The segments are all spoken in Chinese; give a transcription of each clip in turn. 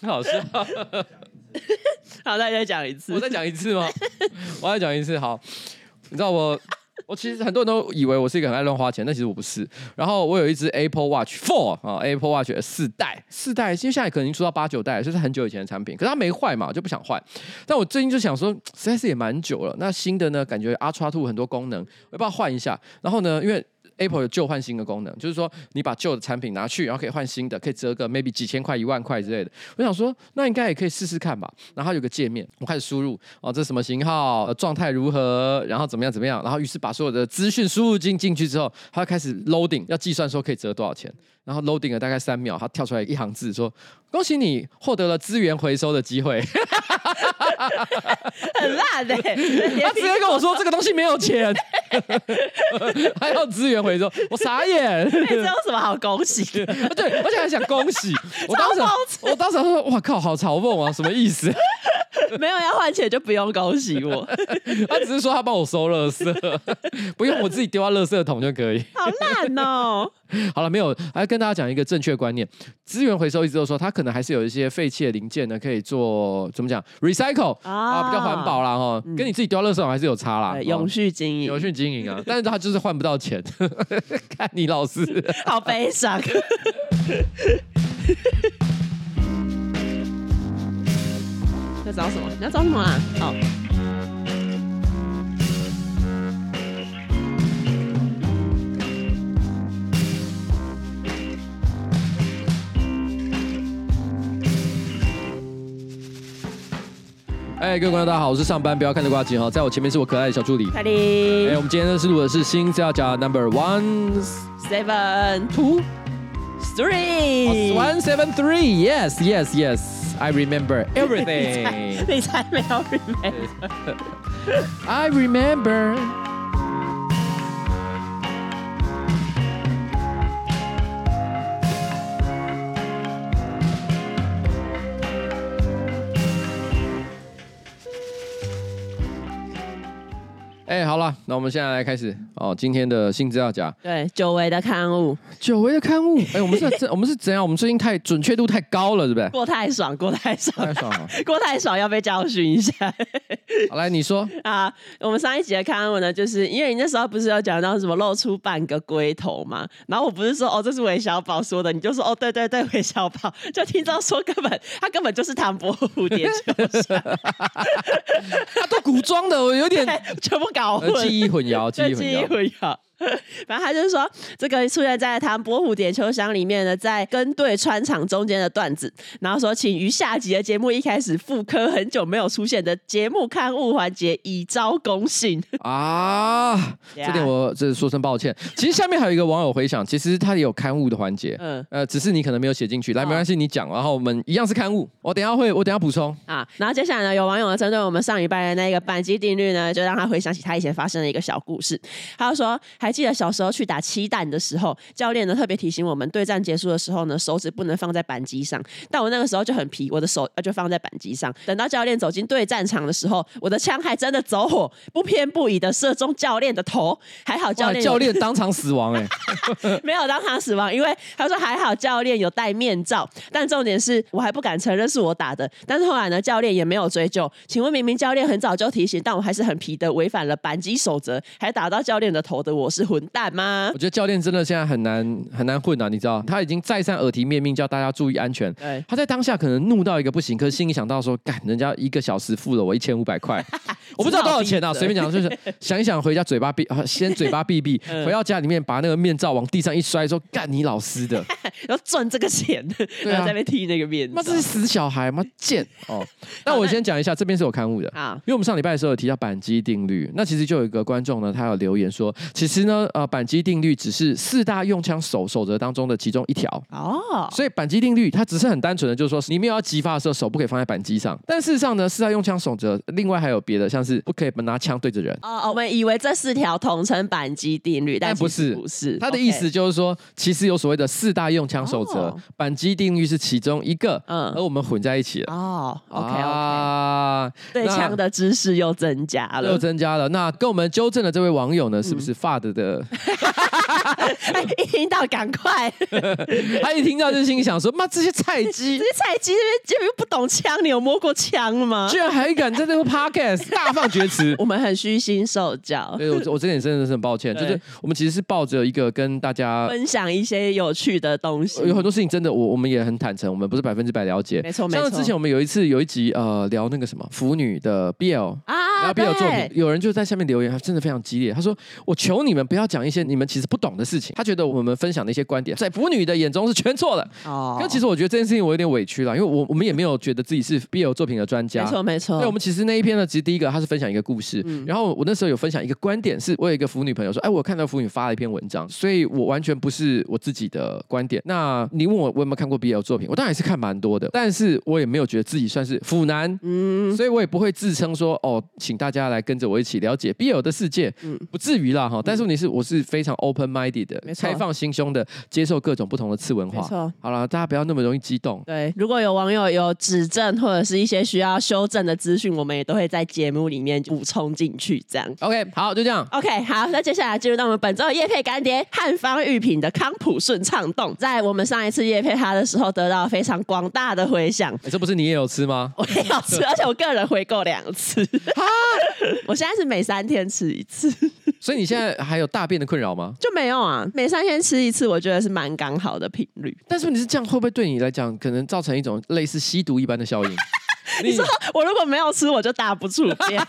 很 好笑。好，再再讲一次。我再讲一次吗？我再讲一次。好，你知道我，我其实很多人都以为我是一个很爱乱花钱，但其实我不是。然后我有一只 Apple Watch Four 啊，Apple Watch 的四代，四代，因为现在可能已经出到八九代，就是很久以前的产品。可是它没坏嘛，就不想换。但我最近就想说，实在是也蛮久了。那新的呢，感觉 Ultra Two 很多功能，我要不要换一下？然后呢，因为 Apple 有旧换新的功能，就是说你把旧的产品拿去，然后可以换新的，可以折个 maybe 几千块、一万块之类的。我想说，那应该也可以试试看吧。然后有个界面，我开始输入哦，这什么型号，状态如何，然后怎么样怎么样。然后于是把所有的资讯输入进进去之后，它开始 loading，要计算说可以折多少钱。然后 loading 了大概三秒，它跳出来一行字说：“恭喜你获得了资源回收的机会。”很辣的、欸，他直接跟我说这个东西没有钱，还要资源回收，我傻眼。这有什么好恭喜的？对，而且还想恭喜。我当时，我当时说：“哇靠，好嘲讽啊，什么意思？” 没有要换钱就不用恭喜我。他只是说他帮我收垃圾，不用我自己丢到垃圾桶就可以。好烂哦。好了，没有，还跟大家讲一个正确观念：资源回收一直都说它可能还是有一些废弃的零件呢，可以做怎么讲？recycle 啊，啊，比较环保啦哈，嗯、跟你自己丢垃圾桶还是有差啦。永续经营，永续经营啊，但是他就是换不到钱。看你老师，好悲伤。要找什么？你要找什么啊？好。哎，各位观众，大家好，我是上班不要看的呱吉哈，在我前面是我可爱的小助理凯莉。哎，我们今天呢是录的是新资料夹 Number One Seven Two Three One Seven Three Yes Yes Yes I remember everything 你才没有 remember I remember 好了，那我们现在来开始哦，今天的新资料夹。对，久违的刊物，久违的刊物。哎、欸，我们是这，我们是怎样？我们最近太准确度太高了，是不是？过太爽，过太爽，太爽了，过太爽，要被教训一下。好，来你说 啊，我们上一集的刊物呢，就是因为你那时候不是有讲到什么露出半个龟头嘛？然后我不是说哦，这是韦小宝说的，你就说哦，对对对，韦小宝就听到说根本他根本就是唐伯虎点秋香，他都古装的，我有点全部搞混，记忆混。淆，记忆混淆。反正他就是说，这个出现在《唐伯虎点秋香》里面呢，在跟对穿场中间的段子，然后说，请于下集的节目一开始复刻很久没有出现的节目刊物环节，以招公信 啊。这点我这说声抱歉。其实下面还有一个网友回想，其实他也有刊物的环节，嗯，呃，只是你可能没有写进去。来，没关系，你讲，然后我们一样是刊物。我等下会，我等下补充啊。然后接下来呢，有网友呢针对我们上礼拜的那个扳机定律呢，就让他回想起他以前发生的一个小故事。他就说，还。记得小时候去打七弹的时候，教练呢特别提醒我们，对战结束的时候呢，手指不能放在扳机上。但我那个时候就很皮，我的手就放在扳机上。等到教练走进对战场的时候，我的枪还真的走火，不偏不倚的射中教练的头。还好教练教练当场死亡哎、欸，没有当场死亡，因为他说还好教练有戴面罩。但重点是我还不敢承认是我打的。但是后来呢，教练也没有追究。请问明明教练很早就提醒，但我还是很皮的违反了扳机守则，还打到教练的头的，我是。混蛋吗？我觉得教练真的现在很难很难混啊，你知道，他已经再三耳提面命叫大家注意安全。对，他在当下可能怒到一个不行，可是心里想到说，干，人家一个小时付了我一千五百块，我不知道多少钱啊，随便讲，就是 想一想，回家嘴巴闭，先嘴巴闭闭，回到家里面把那个面罩往地上一摔，说干你老师的，要赚这个钱，然后在那边踢那个面罩，妈这是死小孩，吗贱哦。那我先讲一下，这边是有刊物的。啊，因为我们上礼拜的时候有提到板机定律，那其实就有一个观众呢，他有留言说，其实呢。呃，扳机定律只是四大用枪守守则当中的其中一条哦，所以扳机定律它只是很单纯的，就是说你没有要击发的时候，手不可以放在扳机上。但事实上呢，四大用枪守则另外还有别的，像是不可以拿枪对着人。哦，我们以为这四条统称扳机定律，但不是，不是。他的意思就是说，其实有所谓的四大用枪守则，扳机定律是其中一个，嗯，而我们混在一起了。哦，OK OK，对枪的知识又增加了，又增加了。那跟我们纠正的这位网友呢，是不是发的的？哎，一听到赶快，他一听到就心想说：妈，这些菜鸡，这些菜鸡这边就又不懂枪，你有摸过枪吗？居然还敢在这个 podcast 大放厥词，我们很虚心受教。对，我我这点真的是很抱歉，就是我们其实是抱着一个跟大家分享一些有趣的东西，有很多事情真的我我们也很坦诚，我们不是百分之百了解。没错没错。像之前我们有一次有一集呃聊那个什么腐女的 BL 啊，聊 BL 作品，有人就在下面留言，他真的非常激烈，他说：“我求你们不要讲一些你们其实不懂的事情。”他觉得我们分享的一些观点，在腐女的眼中是全错的。哦。可其实我觉得这件事情我有点委屈了，因为我我们也没有觉得自己是 BL 作品的专家。没错没错。对，我们其实那一篇呢，其实第一个他是分享一个故事，嗯、然后我那时候有分享一个观点，是我有一个腐女朋友说：“哎，我看到腐女发了一篇文章，所以我完全不是我自己的观点。”那你问我我有没有看过 BL 作品，我当然也是看蛮多的，但是我也没有觉得自己算是腐男，嗯，所以我也不会自称说哦，请大家来跟着我一起了解 BL 的世界，嗯，不至于啦哈。但是问题是，我是非常 open minded 的，开放心胸的，接受各种不同的次文化。没错，好了，大家不要那么容易激动。对，如果有网友有指正或者是一些需要修正的资讯，我们也都会在节目里面补充进去。这样，OK，好，就这样。OK，好，那接下来进入到我们本周的业配干爹汉方御品的康普顺畅冻，在我们上一次叶配它的时候，得到非常广大的回响。这不是你也有吃吗？我也有吃，而且我个人回购两次。哈，我现在是每三天吃一次。所以你现在还有大便的困扰吗？就没有啊，每三天吃一次，我觉得是蛮刚好的频率。但是你是这样，会不会对你来讲，可能造成一种类似吸毒一般的效应？你说我如果没有吃，我就打不出边，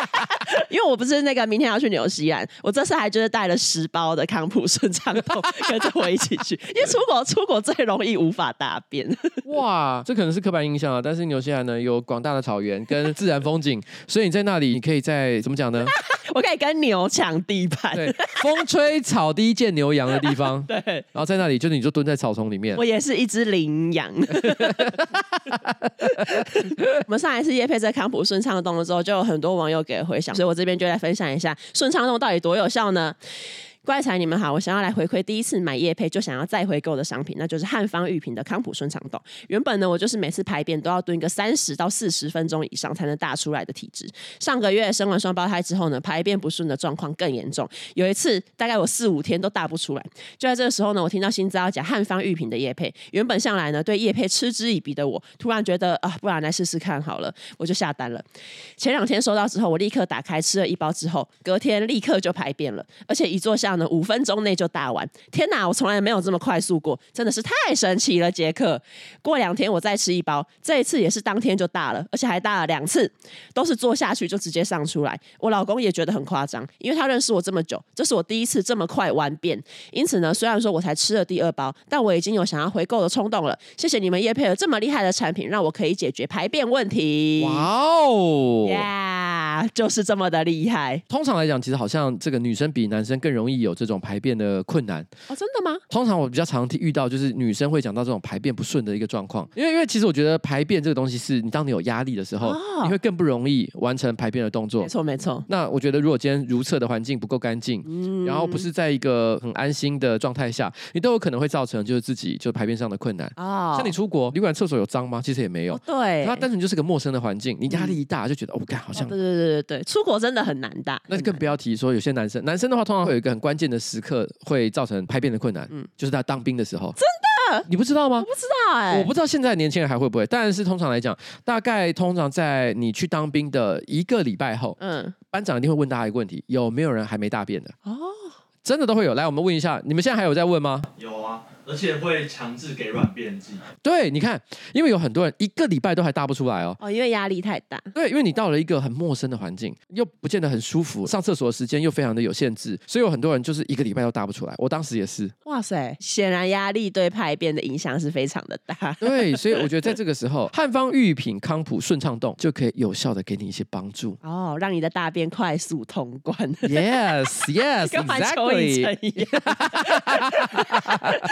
因为我不是那个明天要去纽西兰，我这次还就是带了十包的康普顺畅通 跟着我一起去，因为出国出国最容易无法大便。哇，这可能是刻板印象啊，但是纽西兰呢有广大的草原跟自然风景，所以你在那里你可以在怎么讲呢？我可以跟牛抢地盘，对，风吹草低见牛羊的地方，对，然后在那里就是你就蹲在草丛里面，我也是一只羚羊。我们上一次叶佩在康普顺畅冻了之后，就有很多网友给回响，所以我这边就来分享一下顺畅洞到底多有效呢？怪才你们好，我想要来回馈第一次买叶配就想要再回购的商品，那就是汉方御品的康普顺畅豆。原本呢，我就是每次排便都要蹲个三十到四十分钟以上才能大出来的体质。上个月生完双胞胎之后呢，排便不顺的状况更严重。有一次大概我四五天都大不出来。就在这个时候呢，我听到新知要讲汉方御品的叶配，原本向来呢对叶配嗤之以鼻的我，突然觉得啊，不然来试试看好了，我就下单了。前两天收到之后，我立刻打开吃了一包之后，隔天立刻就排便了，而且一坐下。五分钟内就大完，天哪！我从来没有这么快速过，真的是太神奇了，杰克。过两天我再吃一包，这一次也是当天就大了，而且还大了两次，都是坐下去就直接上出来。我老公也觉得很夸张，因为他认识我这么久，这是我第一次这么快完便。因此呢，虽然说我才吃了第二包，但我已经有想要回购的冲动了。谢谢你们叶配了这么厉害的产品，让我可以解决排便问题。哇哦，呀，就是这么的厉害。通常来讲，其实好像这个女生比男生更容易有这种排便的困难哦，真的吗？通常我比较常遇到就是女生会讲到这种排便不顺的一个状况，因为因为其实我觉得排便这个东西是你当你有压力的时候，哦、你会更不容易完成排便的动作。没错没错。那我觉得如果今天如厕的环境不够干净，嗯、然后不是在一个很安心的状态下，你都有可能会造成就是自己就排便上的困难。哦，像你出国旅馆厕所有脏吗？其实也没有。哦、对，它单纯就是个陌生的环境，你压力一大就觉得哦，干好像。对对对对对，出国真的很难大。那更不要提说有些男生，男生的话通常会有一个很关键的时刻。会造成拍片的困难，嗯，就是他当兵的时候，真的，你不知道吗？我不知道哎、欸，我不知道现在年轻人还会不会，但是通常来讲，大概通常在你去当兵的一个礼拜后，嗯，班长一定会问大家一个问题：有没有人还没大便的？哦，真的都会有。来，我们问一下，你们现在还有在问吗？有啊。而且会强制给软便剂。对，你看，因为有很多人一个礼拜都还大不出来哦。哦，因为压力太大。对，因为你到了一个很陌生的环境，又不见得很舒服，上厕所的时间又非常的有限制，所以有很多人就是一个礼拜都大不出来。我当时也是。哇塞，显然压力对排便的影响是非常的大。对，所以我觉得在这个时候，汉方御品康普顺畅动就可以有效的给你一些帮助。哦，让你的大便快速通关。Yes, yes, 跟环球影城一样。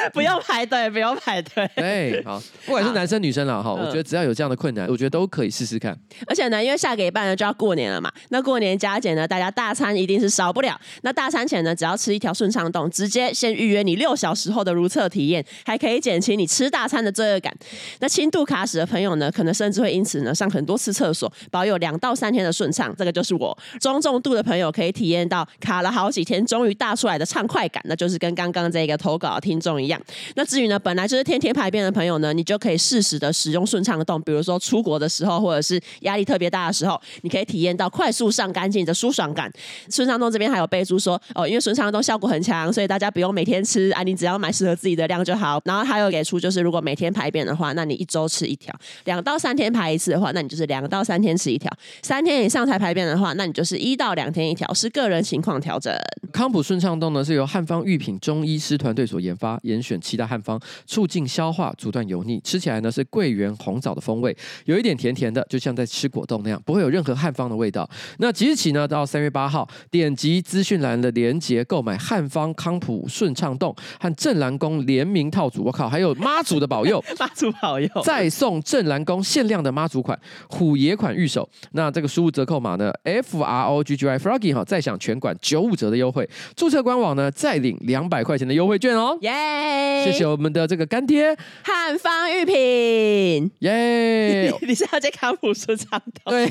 不要。用排队，不用排队。对，好，不管是男生女生了哈，我觉得只要有这样的困难，我觉得都可以试试看。而且呢，因为下个礼拜呢就要过年了嘛，那过年佳节呢，大家大餐一定是少不了。那大餐前呢，只要吃一条顺畅冻，直接先预约你六小时后的如厕体验，还可以减轻你吃大餐的罪恶感。那轻度卡屎的朋友呢，可能甚至会因此呢上很多次厕所，保有两到三天的顺畅。这个就是我。中重度的朋友可以体验到卡了好几天，终于大出来的畅快感，那就是跟刚刚这个投稿的听众一样。那至于呢，本来就是天天排便的朋友呢，你就可以适时的使用顺畅冻，比如说出国的时候，或者是压力特别大的时候，你可以体验到快速上干净的舒爽感。顺畅冻这边还有备注说，哦，因为顺畅冻效果很强，所以大家不用每天吃啊，你只要买适合自己的量就好。然后还有给出就是，如果每天排便的话，那你一周吃一条；两到三天排一次的话，那你就是两到三天吃一条；三天以上才排便的话，那你就是一到两天一条，是个人情况调整。康普顺畅冻呢是由汉方御品中医师团队所研发，严选七大汉方，促进消化，阻断油腻。吃起来呢是桂圆红枣的风味，有一点甜甜的，就像在吃果冻那样，不会有任何汉方的味道。那即日起呢到三月八号，点击资讯栏的链接购买汉方康普顺畅冻和正蓝宫联名套组，我靠，还有妈祖的保佑，妈祖保佑，再送正蓝宫限量的妈祖款虎爷款御手。那这个输入折扣码呢，F R O G G Y Froggy 哈，再享全馆九五折的优惠。注册官网呢，再领两百块钱的优惠券哦。耶！谢谢我们的这个干爹汉方玉品。耶！你是要在康普顺畅的？对，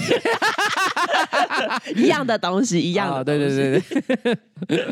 一样的东西，一样的。对对对对。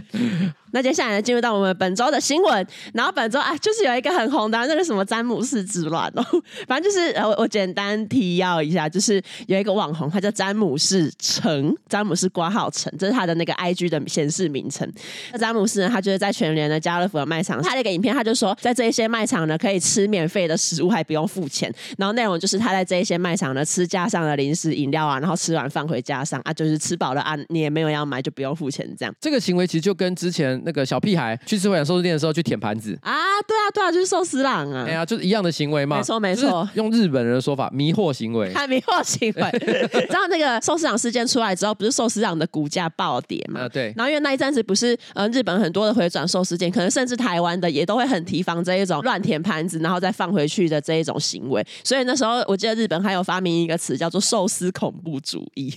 那接下来呢，进入到我们本周的新闻。然后本周啊，就是有一个很红的那个什么詹姆士之乱哦。反正就是呃，我我简单提要一下，就是有一个网红，他叫詹姆士陈，詹姆士括号陈，这是他的那个 IG 的显示名称。那詹姆士呢，他就是在全联的家乐福的卖场拍了一个影片，他就说在这一些卖场呢，可以吃免费的食物，还不用付钱。然后内容就是他在这一些卖场呢，吃架上的零食饮料啊，然后吃完放回架上啊，就是吃饱了啊，你也没有要买，就不用付钱这样。这个行为其实就跟之前。那个小屁孩去吃回转寿司店的时候去舔盘子啊，对啊，对啊，就是寿司郎啊，哎呀，就是一样的行为嘛，没错没错，用日本人的说法，迷惑行为，看 迷惑行为。知道那个寿司郎事件出来之后，不是寿司郎的股价暴跌嘛？啊，对。然后因为那一阵子不是呃日本很多的回转寿司店，可能甚至台湾的也都会很提防这一种乱舔盘子然后再放回去的这一种行为。所以那时候我记得日本还有发明一个词叫做“寿司恐怖主义”，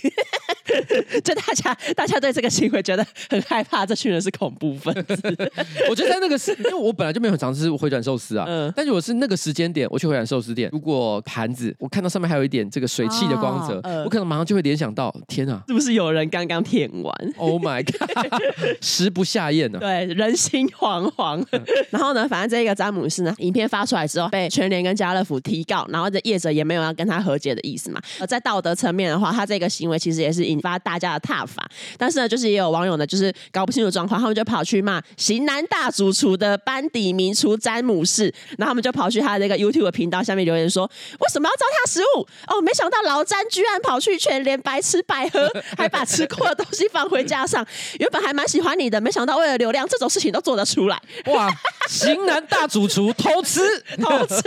就大家大家对这个行为觉得很害怕，这群人是恐怖分子。我觉得在那个时，因为我本来就没有很常吃回转寿司啊。嗯。但是我是那个时间点，我去回转寿司店，如果盘子我看到上面还有一点这个水汽的光泽，哦、我可能马上就会联想到：天啊，是不是有人刚刚舔完？Oh my god，食不下咽呢、啊。对，人心惶惶。嗯、然后呢，反正这个詹姆斯呢，影片发出来之后，被全联跟家乐福提告，然后这业者也没有要跟他和解的意思嘛。而在道德层面的话，他这个行为其实也是引发大家的挞伐。但是呢，就是也有网友呢，就是搞不清楚状况，他们就跑去骂。型男大主厨的班底名厨詹姆士，然后他们就跑去他的那个 YouTube 频道下面留言说：“为什么要糟蹋食物？哦，没想到老詹居然跑去全联白吃白喝，还把吃过的东西放回家上。原本还蛮喜欢你的，没想到为了流量，这种事情都做得出来。哇！型男大主厨偷吃 偷吃，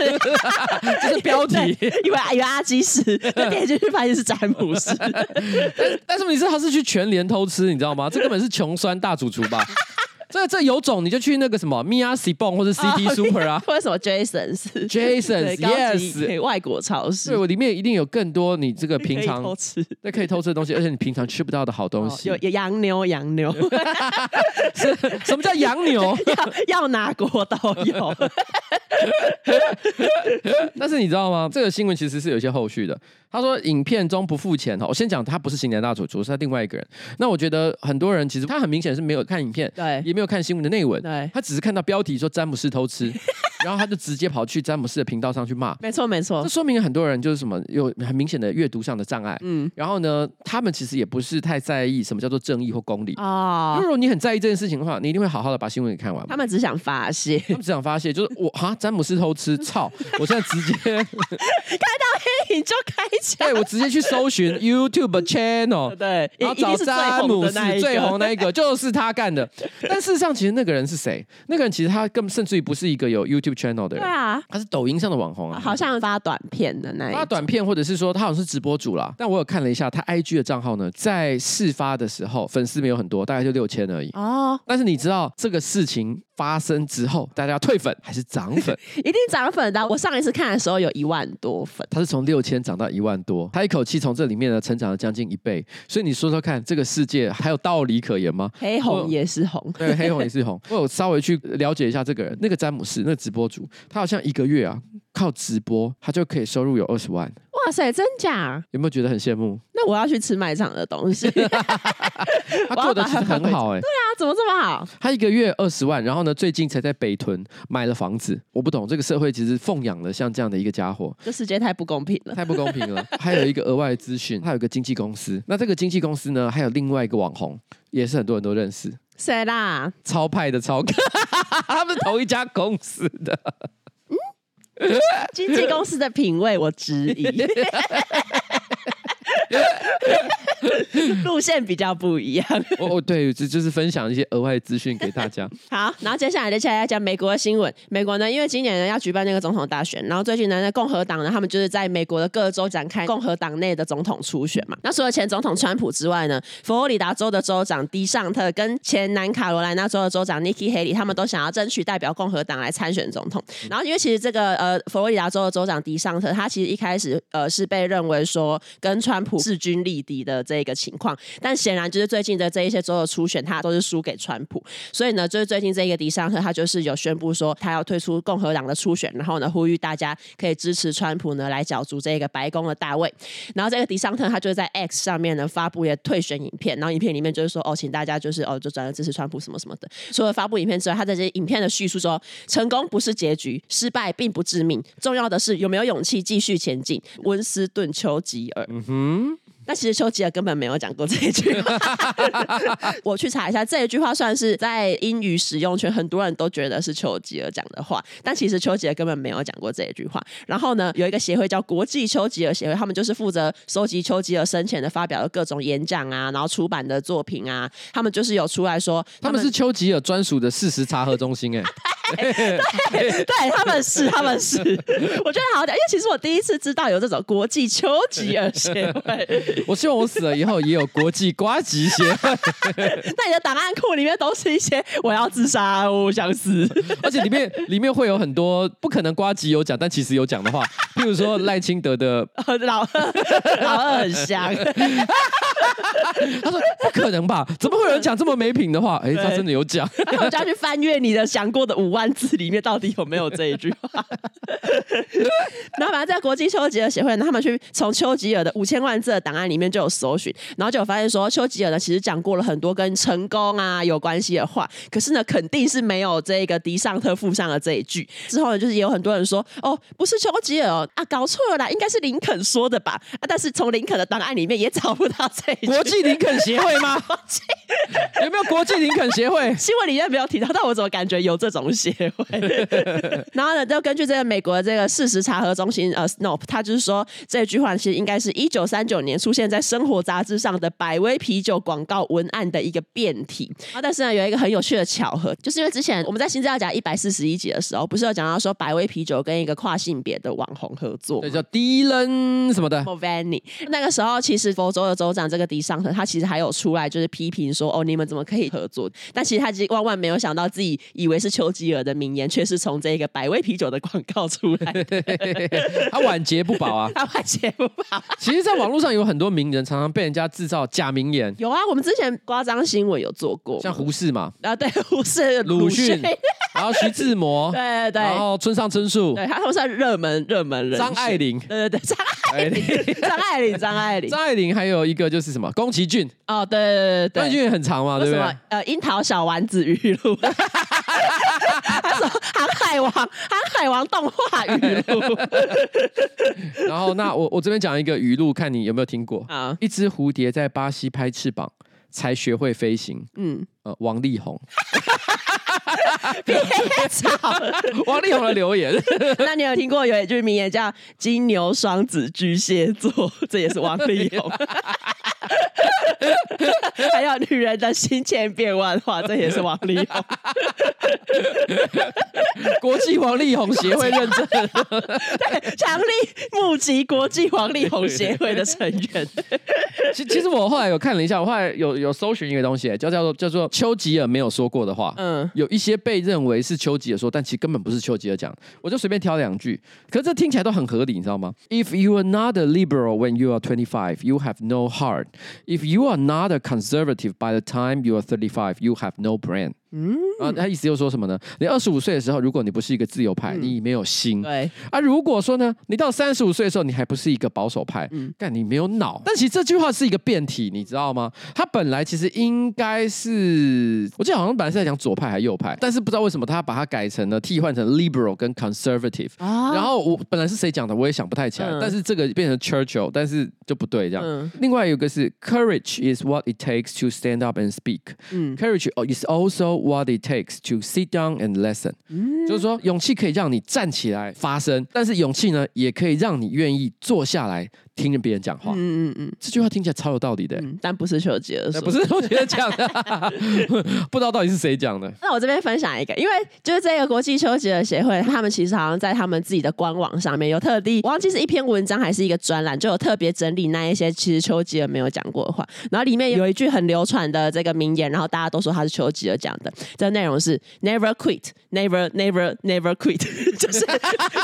这是标题，因为因为阿基师，点进去发现是詹姆士。但是你知道他是去全联偷吃，你知道吗？这根本是穷酸大主厨吧？”这这有种你就去那个什么 Mia Cibon 或者 City Super 啊，或者什么 Jasons Jasons Yes 外国超市，对，我里面一定有更多你这个平常偷吃，那可以偷吃的东西，而且你平常吃不到的好东西。有有洋牛，洋牛，什什么叫洋牛？要要哪国都有。但是你知道吗？这个新闻其实是有一些后续的。他说影片中不付钱哈，我先讲他不是新年大主厨，是他另外一个人。那我觉得很多人其实他很明显是没有看影片，对，也没有看新闻的内文，对，他只是看到标题说詹姆斯偷吃，然后他就直接跑去詹姆斯的频道上去骂。没错没错，这说明很多人就是什么有很明显的阅读上的障碍。嗯，然后呢，他们其实也不是太在意什么叫做正义或公理啊。如果你很在意这件事情的话，你一定会好好的把新闻给看完。他们只想发泄，他们只想发泄，就是我哈詹姆斯偷吃，操！我现在直接开到黑影就开枪，对我直接去搜寻 YouTube channel，对，然后找詹姆斯最红那一个，就是他干的。但事实上，其实那个人是谁？那个人其实他更甚至于不是一个有 YouTube channel 的人，对啊，他是抖音上的网红啊，好像发短片的那一发短片，或者是说他好像是直播主啦。但我有看了一下他 IG 的账号呢，在事发的时候粉丝没有很多，大概就六千而已。哦，但是你知道这个事情发生之后，大家要退粉还是涨粉？一定涨粉的。我上一次看的时候有一万多粉，他是从六千涨到一万多，他一口气从这里面呢成长了将近一倍。所以你说说看，这个世界还有道理可言吗？黑红也是红，对，黑红也是红。我有稍微去了解一下这个人，那个詹姆斯，那个直播主，他好像一个月啊靠直播，他就可以收入有二十万。哇塞，真假？有没有觉得很羡慕？那我要去吃卖场的东西。他做的其实很好哎、欸。对啊，怎么这么好？他一个月二十万，然后呢，最近才在北屯买了房子。我不懂这个社会其实奉养了像这样的一个家伙，这世界太不公平了，太不公平了。还有一个额外的资讯，他有一个经纪公司。那这个经纪公司呢，还有另外一个网红，也是很多人都认识。谁啦？超派的超哥，他们是同一家公司的。经纪公司的品味，我质疑。路线比较不一样。哦，对，这就是分享一些额外资讯给大家。好，然后接下来接下来要讲美国的新闻。美国呢，因为今年呢要举办那个总统大选，然后最近呢，那共和党呢，他们就是在美国的各州展开共和党内的总统初选嘛。那除了前总统川普之外呢，佛罗里达州的州长迪尚特跟前南卡罗来纳州的州长 Nikki Haley，他们都想要争取代表共和党来参选总统。然后因为其实这个呃佛罗里达州的州长迪尚特，他其实一开始呃是被认为说跟川普势均力敌的这个情况，但显然就是最近的这一些州的初选，他都是输给川普，所以呢，就是最近这个迪尚特，他就是有宣布说他要退出共和党的初选，然后呢，呼吁大家可以支持川普呢来角逐这个白宫的大位。然后这个迪尚特他就在 X 上面呢发布一个退选影片，然后影片里面就是说哦，请大家就是哦就转而支持川普什么什么的。除了发布影片之外，他在这些影片的叙述说，成功不是结局，失败并不致命，重要的是有没有勇气继续前进。温斯顿·丘吉尔。嗯哼。但其实丘吉尔根本没有讲过这一句话。我去查一下，这一句话算是在英语使用圈很多人都觉得是丘吉尔讲的话，但其实丘吉尔根本没有讲过这一句话。然后呢，有一个协会叫国际丘吉尔协会，他们就是负责收集丘吉尔生前的发表的各种演讲啊，然后出版的作品啊，他们就是有出来说，他们，是丘吉尔专属的事实查核中心、欸。哎，对对，对，他们是他们是，我觉得好屌，因为其实我第一次知道有这种国际丘吉尔协会。我希望我死了以后也有国际瓜吉协会。那你的档案库里面都是一些我要自杀，我想死，而且里面里面会有很多不可能瓜吉有讲，但其实有讲的话，譬如说赖清德的 老二老二很香。他说不可能吧？怎么会有人讲这么没品的话？哎，他真的有讲。然后我就要去翻阅你的想过的五万字里面，到底有没有这一句话？然后反正在国际丘吉尔协会呢，他们去从丘吉尔的五千万字的档案。里面就有搜寻，然后就有发现说，丘吉尔呢其实讲过了很多跟成功啊有关系的话，可是呢肯定是没有这个迪尚特附上的这一句。之后呢，就是也有很多人说，哦，不是丘吉尔哦，啊，搞错了啦，应该是林肯说的吧？啊，但是从林肯的档案里面也找不到这一句。国际林肯协会吗？有没有国际林肯协会？新闻里面没有提到，但我怎么感觉有这种协会？然后呢，就根据这个美国的这个事实查核中心呃 Snope，他就是说这句话其实应该是一九三九年出。现在生活杂志上的百威啤酒广告文案的一个变体啊，但是呢，有一个很有趣的巧合，就是因为之前我们在新资料夹一百四十一集的时候，不是有讲到说百威啤酒跟一个跨性别的网红合作，对，叫 Dylan 什么的 Mulvaney。那个时候，其实佛州的州长这个迪尚特，他其实还有出来就是批评说，哦，你们怎么可以合作？但其实他其实万万没有想到，自己以为是丘吉尔的名言，却是从这个百威啤酒的广告出来的。他晚节不保啊，他晚节不保。其实，在网络上有很多。名人常常被人家制造假名言，有啊，我们之前夸张新闻有做过，像胡适嘛，啊对，胡适、鲁迅，然后徐志摩，对对对，然后村上春树，对，他都算热门热门人，张爱玲，对对对，张爱玲，张爱玲，张爱玲，张爱玲，还有一个就是什么宫崎骏，哦对对对，宫崎骏也很长嘛，对不对？呃，樱桃小丸子语录，他说航海王，航海王动画语录，然后那我我这边讲一个语录，看你有没有听过。啊！一只蝴蝶在巴西拍翅膀，才学会飞行。嗯，呃，王力宏。别吵。王力宏的留言，那你有听过有一句名言叫“金牛、双子、巨蟹座”，这也是王力宏。还有女人的心千变万化，这也是王力宏。国际王力宏协会认证，对，强力募集国际王力宏协会的成员。其其实我后来有看了一下，我后来有有搜寻一个东西，叫叫做叫做丘吉尔没有说过的话。嗯，有一些被认为是丘吉尔说，但其实根本不是丘吉尔讲。我就随便挑两句，可是这听起来都很合理，你知道吗？If you are not a liberal when you are twenty five, you have no heart. If you are not a conservative by the time you are thirty five, you have no brain. 嗯，啊，他意思又说什么呢？你二十五岁的时候，如果你不是一个自由派，嗯、你没有心。对啊，如果说呢，你到三十五岁的时候，你还不是一个保守派，嗯，但你没有脑。但其实这句话是一个变体，你知道吗？他本来其实应该是，我记得好像本来是在讲左派还是右派，但是不知道为什么他把它改成了替换成 liberal 跟 conservative。啊，然后我本来是谁讲的，我也想不太起来。嗯、但是这个变成 Churchill，但是就不对这样。嗯、另外有一个是 courage is what it takes to stand up and speak。嗯，courage is also what it takes to sit down and listen，嗯，就是说勇气可以让你站起来发声，但是勇气呢，也可以让你愿意坐下来。听着别人讲话，嗯嗯嗯，这句话听起来超有道理的，嗯、但不是丘吉尔说，不是丘吉尔讲的，不知道到底是谁讲的。那我这边分享一个，因为就是这个国际丘吉尔协会，他们其实好像在他们自己的官网上面有特地，我忘记是一篇文章还是一个专栏，就有特别整理那一些其实丘吉尔没有讲过的话。然后里面有一句很流传的这个名言，然后大家都说他是丘吉尔讲的，这个内容是 Never quit, never, never, never quit，就是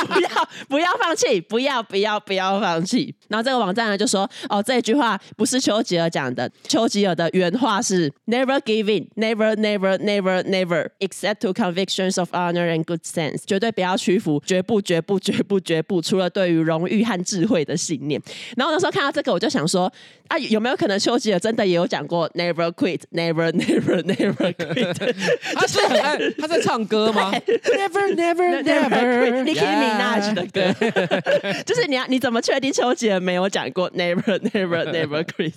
不要不要放弃，不要不要不要放弃。然后这个网站呢就说，哦，这句话不是丘吉尔讲的，丘吉尔的原话是 Never give in, never, never, never, never, except to convictions of honor and good sense，绝对不要屈服，绝不绝不绝不绝不，除了对于荣誉和智慧的信念。然后那时候看到这个，我就想说，啊，有没有可能丘吉尔真的也有讲过 Never quit, never, never, never quit？他是很爱他在唱歌吗？Never, never, never, Nicki Minaj 的歌，就是你要你怎么确定丘吉尔？没有讲过 never never never quit。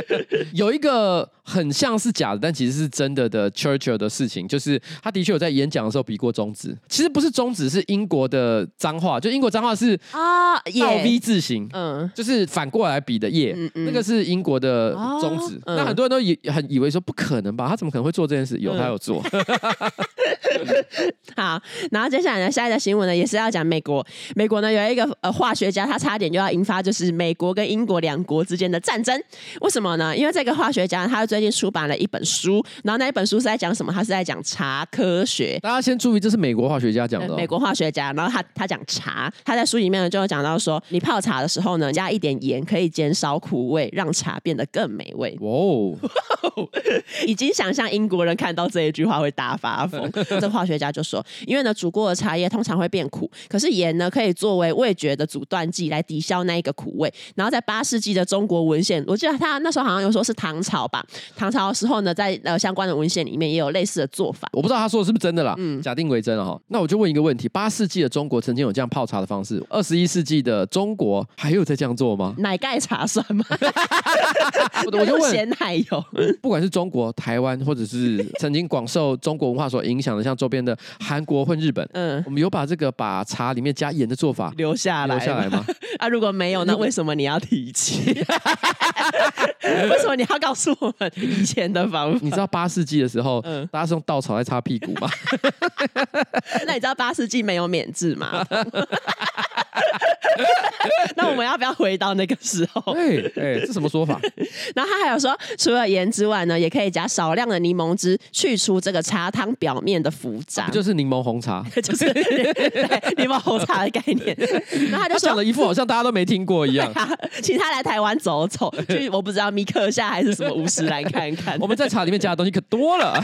有一个很像是假的，但其实是真的的 Churchill 的事情，就是他的确有在演讲的时候比过中指。其实不是中指，是英国的脏话，就英国脏话是啊，倒 V 字形，嗯，就是反过来比的耶，嗯嗯、那个是英国的中指。那很多人都以很以为说不可能吧，他怎么可能会做这件事？有，他有做。嗯、好，然后接下来呢，下一个新闻呢，也是要讲美国。美国呢有一个呃化学家，他差点就要引发就是。美国跟英国两国之间的战争，为什么呢？因为这个化学家他最近出版了一本书，然后那一本书是在讲什么？他是在讲茶科学。大家先注意，这是美国化学家讲的、哦。美国化学家，然后他他讲茶，他在书里面呢就有讲到说，你泡茶的时候呢，加一点盐可以减少苦味，让茶变得更美味。哇哦，已经想象英国人看到这一句话会大发疯。这化学家就说，因为呢煮过的茶叶通常会变苦，可是盐呢可以作为味觉的阻断剂来抵消那一个苦。味，然后在八世纪的中国文献，我记得他那时候好像有说是唐朝吧。唐朝的时候呢，在呃相关的文献里面也有类似的做法。我不知道他说的是不是真的啦，嗯，假定为真了哈。那我就问一个问题：八世纪的中国曾经有这样泡茶的方式，二十一世纪的中国还有在这样做吗？奶盖茶算吗？我就问 咸奶油，不管是中国、台湾，或者是曾经广受中国文化所影响的，像周边的韩国混日本，嗯，我们有把这个把茶里面加盐的做法留下来，留下来吗？啊，如果没有，那为什么你要提起？为什么你要告诉我们以前的方法？你知道八世纪的时候，嗯，大家是用稻草在擦屁股吗？那你知道八世纪没有免治吗？那我们要不要回到那个时候？哎哎，这什么说法？然后他还有说，除了盐之外呢，也可以加少量的柠檬汁，去除这个茶汤表面的浮渣。啊、就是柠檬红茶，就是柠檬红茶的概念。然后他就讲了一副好像大家都没听过一样。请他来台湾走走，去我不知道米克夏还是什么五十来看看。我们在茶里面加的东西可多了，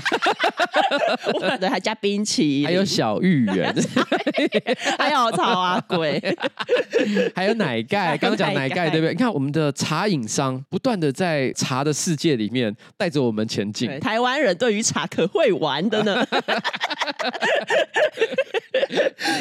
对，还加冰淇淋，还有小芋圆，还有草啊鬼。还有奶盖，刚刚讲奶盖对不对？你看我们的茶饮商不断的在茶的世界里面带着我们前进。台湾人对于茶可会玩的呢。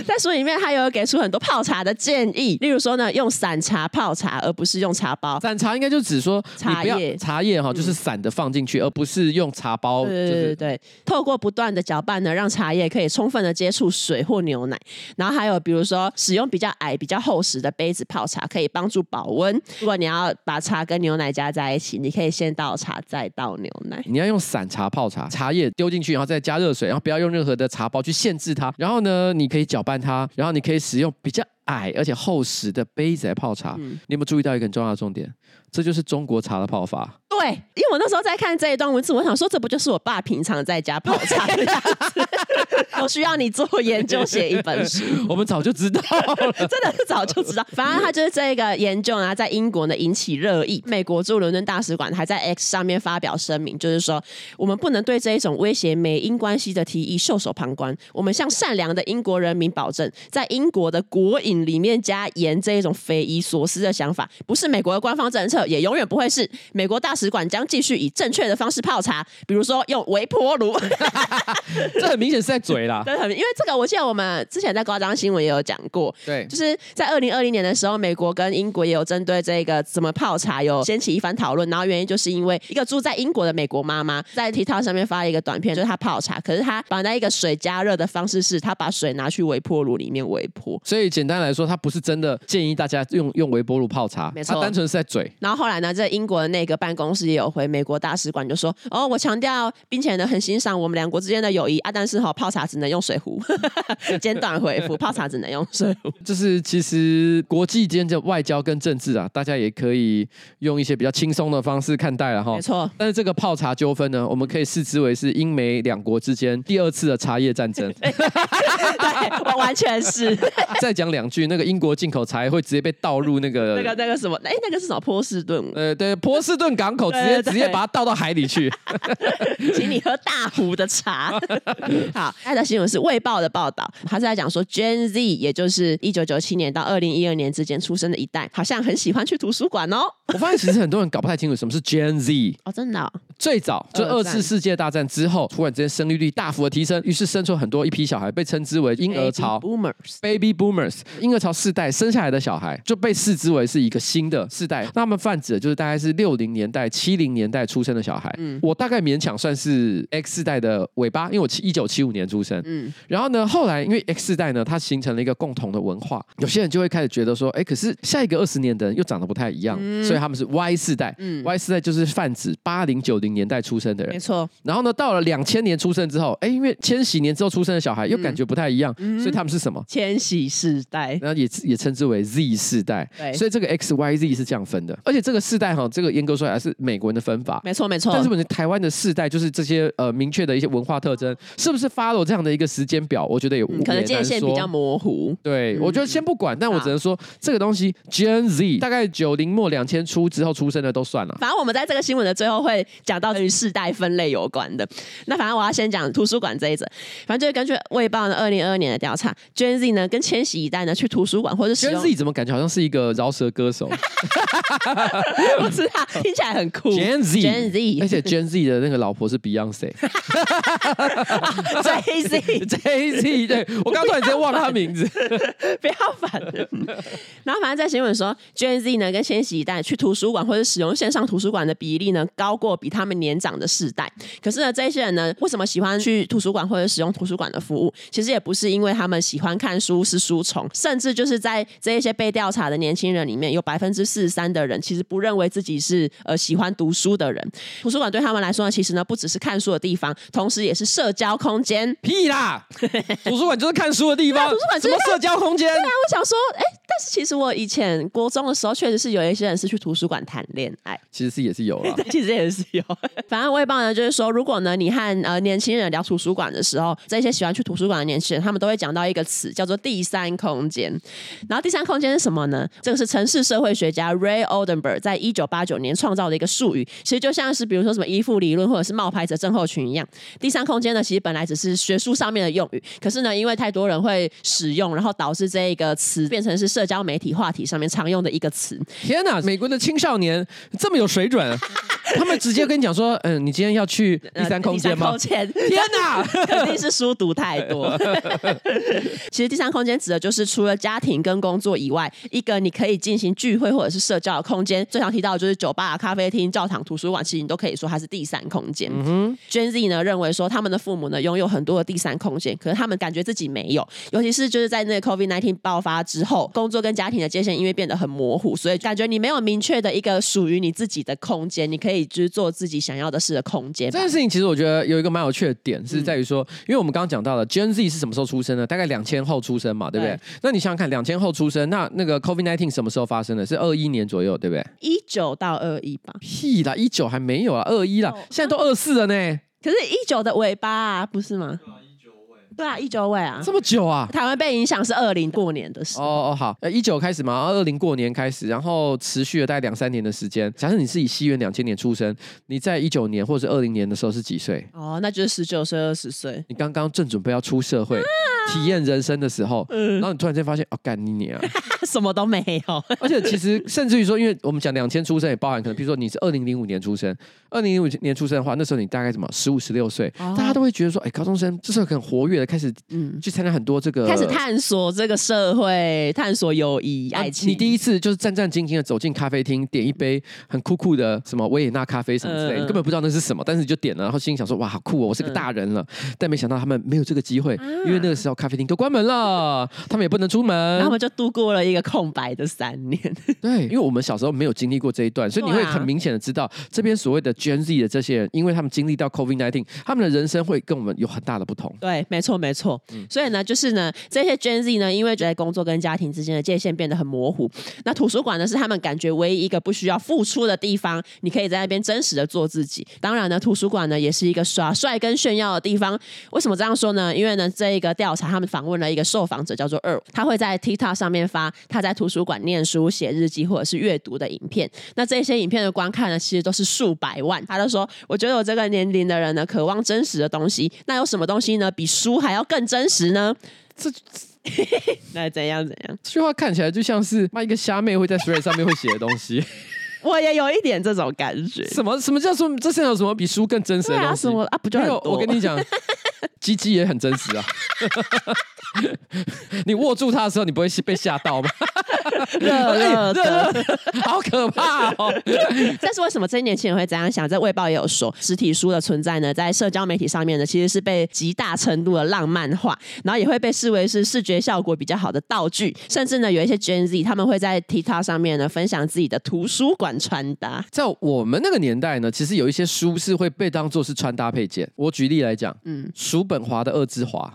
在书里面，他有给出很多泡茶的建议，例如说呢，用散茶泡茶，而不是用茶包。散茶应该就指说茶叶，茶叶哈，就是散的放进去，嗯、而不是用茶包。对对对对，透过不断的搅拌呢，让茶叶可以充分的接触水或牛奶。然后还有比如说，使用比较矮、比较厚实的杯子泡茶，可以帮助保温。如果你要把茶跟牛奶加在一起，你可以先倒茶，再倒牛奶。你要用散茶泡茶，茶叶丢进去，然后再加热水，然后不要用任何的茶包去限制它。然后呢，你可以搅拌它，然后你可以使用比较矮而且厚实的杯子来泡茶。嗯，你有没有注意到一个很重要的重点？这就是中国茶的泡法。对，因为我那时候在看这一段文字，我想说，这不就是我爸平常在家泡茶的样子？我需要你做研究写一本书。我们早就知道了，真的是早就知道。反正他就是这个研究呢，在英国呢引起热议。美国驻伦敦大使馆还在 X 上面发表声明，就是说我们不能对这一种威胁美英关系的提议袖手旁观。我们向善良的英国人民保证，在英国的国饮里面加盐这一种匪夷所思的想法，不是美国的官方政策，也永远不会是。美国大使馆将继续以正确的方式泡茶，比如说用微波炉。这很明显是在嘴啦。对，很因为这个，我记得我们之前在高张新闻也有讲过。对，就是在二零二零年的时候，美国跟英国也有针对这个怎么泡茶有掀起一番讨论。然后原因就是因为一个住在英国的美国妈妈在 TikTok 上面发了一个短片，就是她泡茶，可是她把那一个水加热的方式是她把水拿去微波炉里面微波。所以简单来说，她不是真的建议大家用用微波炉泡茶，没错，她单纯是在嘴。然后后来呢，在英国的那个办公室也有回美国大使馆，就说：“哦，我强调，并且呢很欣赏我们两国之间的友谊啊，但是哈、哦、泡茶只能用水壶。”简短回复：泡茶只能用水壶。就是其实国际间的外交跟政治啊，大家也可以用一些比较轻松的方式看待了哈。没错。但是这个泡茶纠纷呢，我们可以视之为是英美两国之间第二次的茶叶战争。对，我完全是。再讲两句，那个英国进口茶叶会直接被倒入那个那个那个什么？哎，那个是什么？波士顿？呃，对，波士顿港口直接直接把它倒到海里去，请你喝大壶的茶。好，爱的新闻是《卫报》的报道，他是在讲说 Gen Z，也就是一九九七年到二零一二年之间出生的一代，好像很喜欢去图书馆哦。我发现其实很多人搞不太清楚什么是 Gen Z 哦，真的、哦。最早就二次世界大战之后，突然之间生育率大幅的提升，于是生出很多一批小孩，被称之为婴儿潮 Boomers，Baby Boomers，婴儿潮世代生下来的小孩就被视之为是一个新的世代。那他们泛指的就是大概是六零年代、七零年代出生的小孩。嗯，我大概勉强算是 X 世代的尾巴，因为我一九七五年出生。嗯，然后呢，后来因为 X 世代呢，它形成了一个共同的文化，有些人就会开始觉得说，哎，可是下一个二十年的人又长得不太一样，嗯、所以他们是 Y 世代。嗯，Y 世代就是泛指八零九零年代出生的人。没错。然后呢，到了两千年出生之后，哎，因为千禧年之后出生的小孩又感觉不太一样，嗯、所以他们是什么？千禧世代。然后也也称之为 Z 世代。对。所以这个 X Y Z 是这样分的，而且这个世代哈，这个严格说来是美国人的分法。没错没错。但是我们台湾的世代就是这些呃明确的一些文化特征，是不是 follow 这样的一个时间表？我觉得有、嗯、可能界限比较模糊。对，我觉得先不管，但我只能说这个东西 Gen Z 大概九零末两千初之后出生的都算了。反正我们在这个新闻的最后会讲到与世代分类有关的。那反正我要先讲图书馆这一则。反正就是根据卫报的二零二二年的调查，Gen Z 呢跟千禧一代呢去图书馆或者 Gen Z 怎么感觉好像是一个饶舌歌手？我知道，听起来很酷。Gen Z，Gen Z，而且 Gen Z 的那个老婆是 Beyonce。Jay Z，Jay Z，对，我刚突然间忘了他名字，不要烦。然后反正在新闻说，Gen Z 呢跟千禧一代去图书馆或者使用线上图书馆的比例呢高过比他们年长的世代。可是呢，这些人呢为什么喜欢去图书馆或者使用图书馆的服务？其实也不是因为他们喜欢看书是书虫，甚至就是在这一些被调查的年轻人里面，有百分之四十三的人其实不认为自己是呃喜欢读书的人。图书馆对他们来说呢，其实呢不只是看书的地方，同时也是社交空间。屁啦！图书馆就是看书的地方。图书馆什么社交空间？对啊，我想说，哎，但是其实我以前国中的时候，确实是有一些人是去图书馆谈恋爱。其实是也是有了，其实也是有。反正我也帮呢，就是说，如果呢，你和呃年轻人聊图书馆的时候，这些喜欢去图书馆的年轻人，他们都会讲到一个词，叫做“第三空间”。然后，第三空间是什么呢？这个是城市社会学家 Ray Oldenburg 在一九八九年创造的一个术语。其实就像是比如说什么依附理论或者是冒牌者症候群一样。第三空间呢，其实本来只是学术上面的用语，可是呢，因为太多人会使用，然后导致这一个词变成是社交媒体话题上面常用的一个词。天哪，美国的青少年这么有水准！他们直接跟你讲说，嗯，你今天要去第三空间吗？呃、天哪，肯定是书读太多。其实第三空间指的就是除了家庭跟工作以外，一个你可以进行聚会或者是社交的空间。最常提到的就是酒吧、咖啡厅、教堂、图书馆，其实你都可以说它是第三空间。嗯哼，Gen Z 呢认为说他们的父母呢拥有很多的第三空间，可是他们感觉自己没有，尤其是就是在那个 COVID-19 爆发之后，工作跟家庭的界限因为变得很模糊，所以感觉你没有明确的一个属于你自己的空间，你可以。就是做自己想要的事的空间。这件事情其实我觉得有一个蛮有趣的点，是在于说，嗯、因为我们刚刚讲到了 Gen Z 是什么时候出生的？大概两千后出生嘛，对不对？对，那你想想看，两千后出生，那那个 COVID nineteen 什么时候发生的？是二一年左右，对不对？一九到二一吧。屁啦，一九还没有啊，二一啦，现在都二四了呢。可是，一九的尾巴啊，不是吗？对啊，一九尾啊，这么久啊！台湾被影响是二零过年的时候。哦哦，好，呃，一九开始嘛，二零过年开始，然后持续了大概两三年的时间。假设你是以西元两千年出生，你在一九年或者二零年的时候是几岁？哦，那就是十九岁、二十岁。你刚刚正准备要出社会。啊体验人生的时候，嗯、然后你突然间发现，哦，干你娘，什么都没有。而且其实甚至于说，因为我们讲两千出生，也包含可能，比如说你是二零零五年出生，二零零五年出生的话，那时候你大概什么十五、十六岁，哦、大家都会觉得说，哎，高中生这时候很活跃的开始，嗯，去参加很多这个，开始探索这个社会，探索友谊、爱情。你第一次就是战战兢兢的走进咖啡厅，点一杯很酷酷的什么维也纳咖啡什么之类，嗯、你根本不知道那是什么，但是你就点了，然后心里想说，哇，好酷哦，我是个大人了。嗯、但没想到他们没有这个机会，啊、因为那个时候咖啡厅都关门了。啊，他们也不能出门，然后他们就度过了一个空白的三年。对，因为我们小时候没有经历过这一段，所以你会很明显的知道，啊、这边所谓的 Gen Z 的这些人，因为他们经历到 COVID-19，他们的人生会跟我们有很大的不同。对，没错，没错。嗯、所以呢，就是呢，这些 Gen Z 呢，因为觉得工作跟家庭之间的界限变得很模糊，那图书馆呢，是他们感觉唯一一个不需要付出的地方，你可以在那边真实的做自己。当然呢，图书馆呢，也是一个耍帅跟炫耀的地方。为什么这样说呢？因为呢，这一个调查，他们访问了一个。受访者叫做 Earl，他会在 TikTok 上面发他在图书馆念书、写日记或者是阅读的影片。那这些影片的观看呢，其实都是数百万。他就说：“我觉得我这个年龄的人呢，渴望真实的东西。那有什么东西呢，比书还要更真实呢？这 那怎样怎样？这句话看起来就像是卖一个虾妹会在 Threads 上面会写的东西。我也有一点这种感觉。什么什么叫说这是有什么比书更真实的东西？啊什么啊？不就？我跟你讲，鸡鸡也很真实啊。” 你握住它的时候，你不会被吓到吗？热热的，好可怕哦！但是为什么这些年轻人会这样想？在卫报也有说，实体书的存在呢，在社交媒体上面呢，其实是被极大程度的浪漫化，然后也会被视为是视觉效果比较好的道具。甚至呢，有一些 Gen Z 他们会在 TikTok 上面呢分享自己的图书馆穿搭。在我们那个年代呢，其实有一些书是会被当做是穿搭配件。我举例来讲，嗯，叔本华的《二之华》。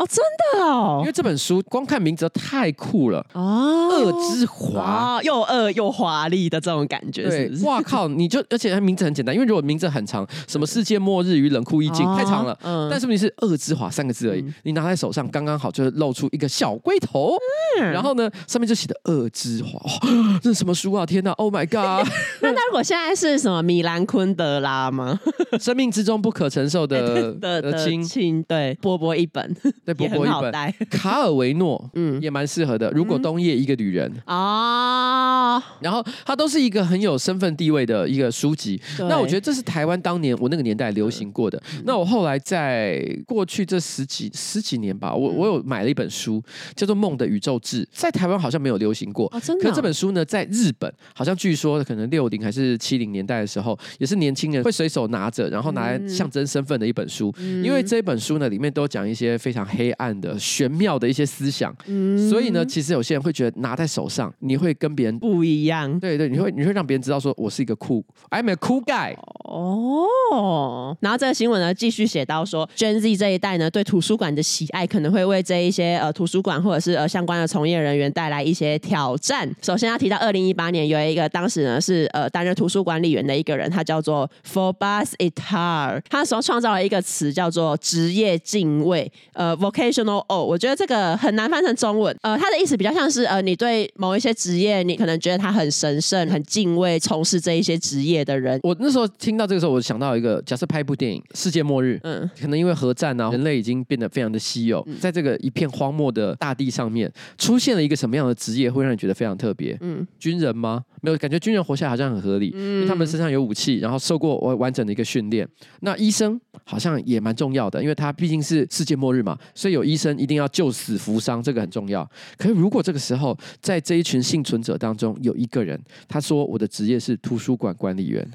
哦，真的哦，因为这本书光看名字太酷了哦，恶之华，哦，又恶又华丽的这种感觉，对，哇靠，你就而且它名字很简单，因为如果名字很长，什么世界末日与冷酷意境，哦、太长了，嗯，但是问题是恶之华三个字而已，嗯、你拿在手上刚刚好，就是露出一个小龟头，嗯、然后呢，上面就写的恶之华，哦，这是什么书啊？天哪，Oh my god！那那如果现在是什么米兰昆德拉吗？生命之中不可承受的 的的亲，对，波波一本。薄薄一本，卡尔维诺，嗯，也蛮适合的。如果冬夜一个女人。啊，然后它都是一个很有身份地位的一个书籍。那我觉得这是台湾当年我那个年代流行过的。那我后来在过去这十几十几年吧，我我有买了一本书，叫做《梦的宇宙志》，在台湾好像没有流行过。可是这本书呢，在日本好像据说可能六零还是七零年代的时候，也是年轻人会随手拿着，然后拿来象征身份的一本书。因为这本书呢，里面都讲一些非常黑。暗的玄妙的一些思想，嗯、所以呢，其实有些人会觉得拿在手上，你会跟别人不一样。对对，你会你会让别人知道说我是一个酷，I'm a cool guy。哦，然后这个新闻呢，继续写到说，Gen Z 这一代呢，对图书馆的喜爱可能会为这一些呃图书馆或者是呃相关的从业人员带来一些挑战。首先要提到，二零一八年有一个当时呢是呃担任图书管理员的一个人，他叫做 Forbes Itar，他所创造了一个词叫做职业敬畏，呃，vocational awe。我觉得这个很难翻成中文，呃，它的意思比较像是呃，你对某一些职业，你可能觉得他很神圣、很敬畏，从事这一些职业的人。我那时候听到这个时候，我想到一个，假设拍一部电影《世界末日》，嗯，可能因为核战啊，人类已经变得非常的稀有，嗯、在这个一片荒漠的大地上面，出现了一个什么样的职业，会让你觉得非常特别？嗯，军人吗？没有，感觉军人活下来好像很合理，嗯、因为他们身上有武器，然后受过完完整的一个训练。那医生好像也蛮重要的，因为他毕竟是世界末日嘛，所以有医生一定要救死扶伤，这个很重要。可是如果这个时候，在这一群幸存者当中有一个人，他说我的职业是图书馆管理员。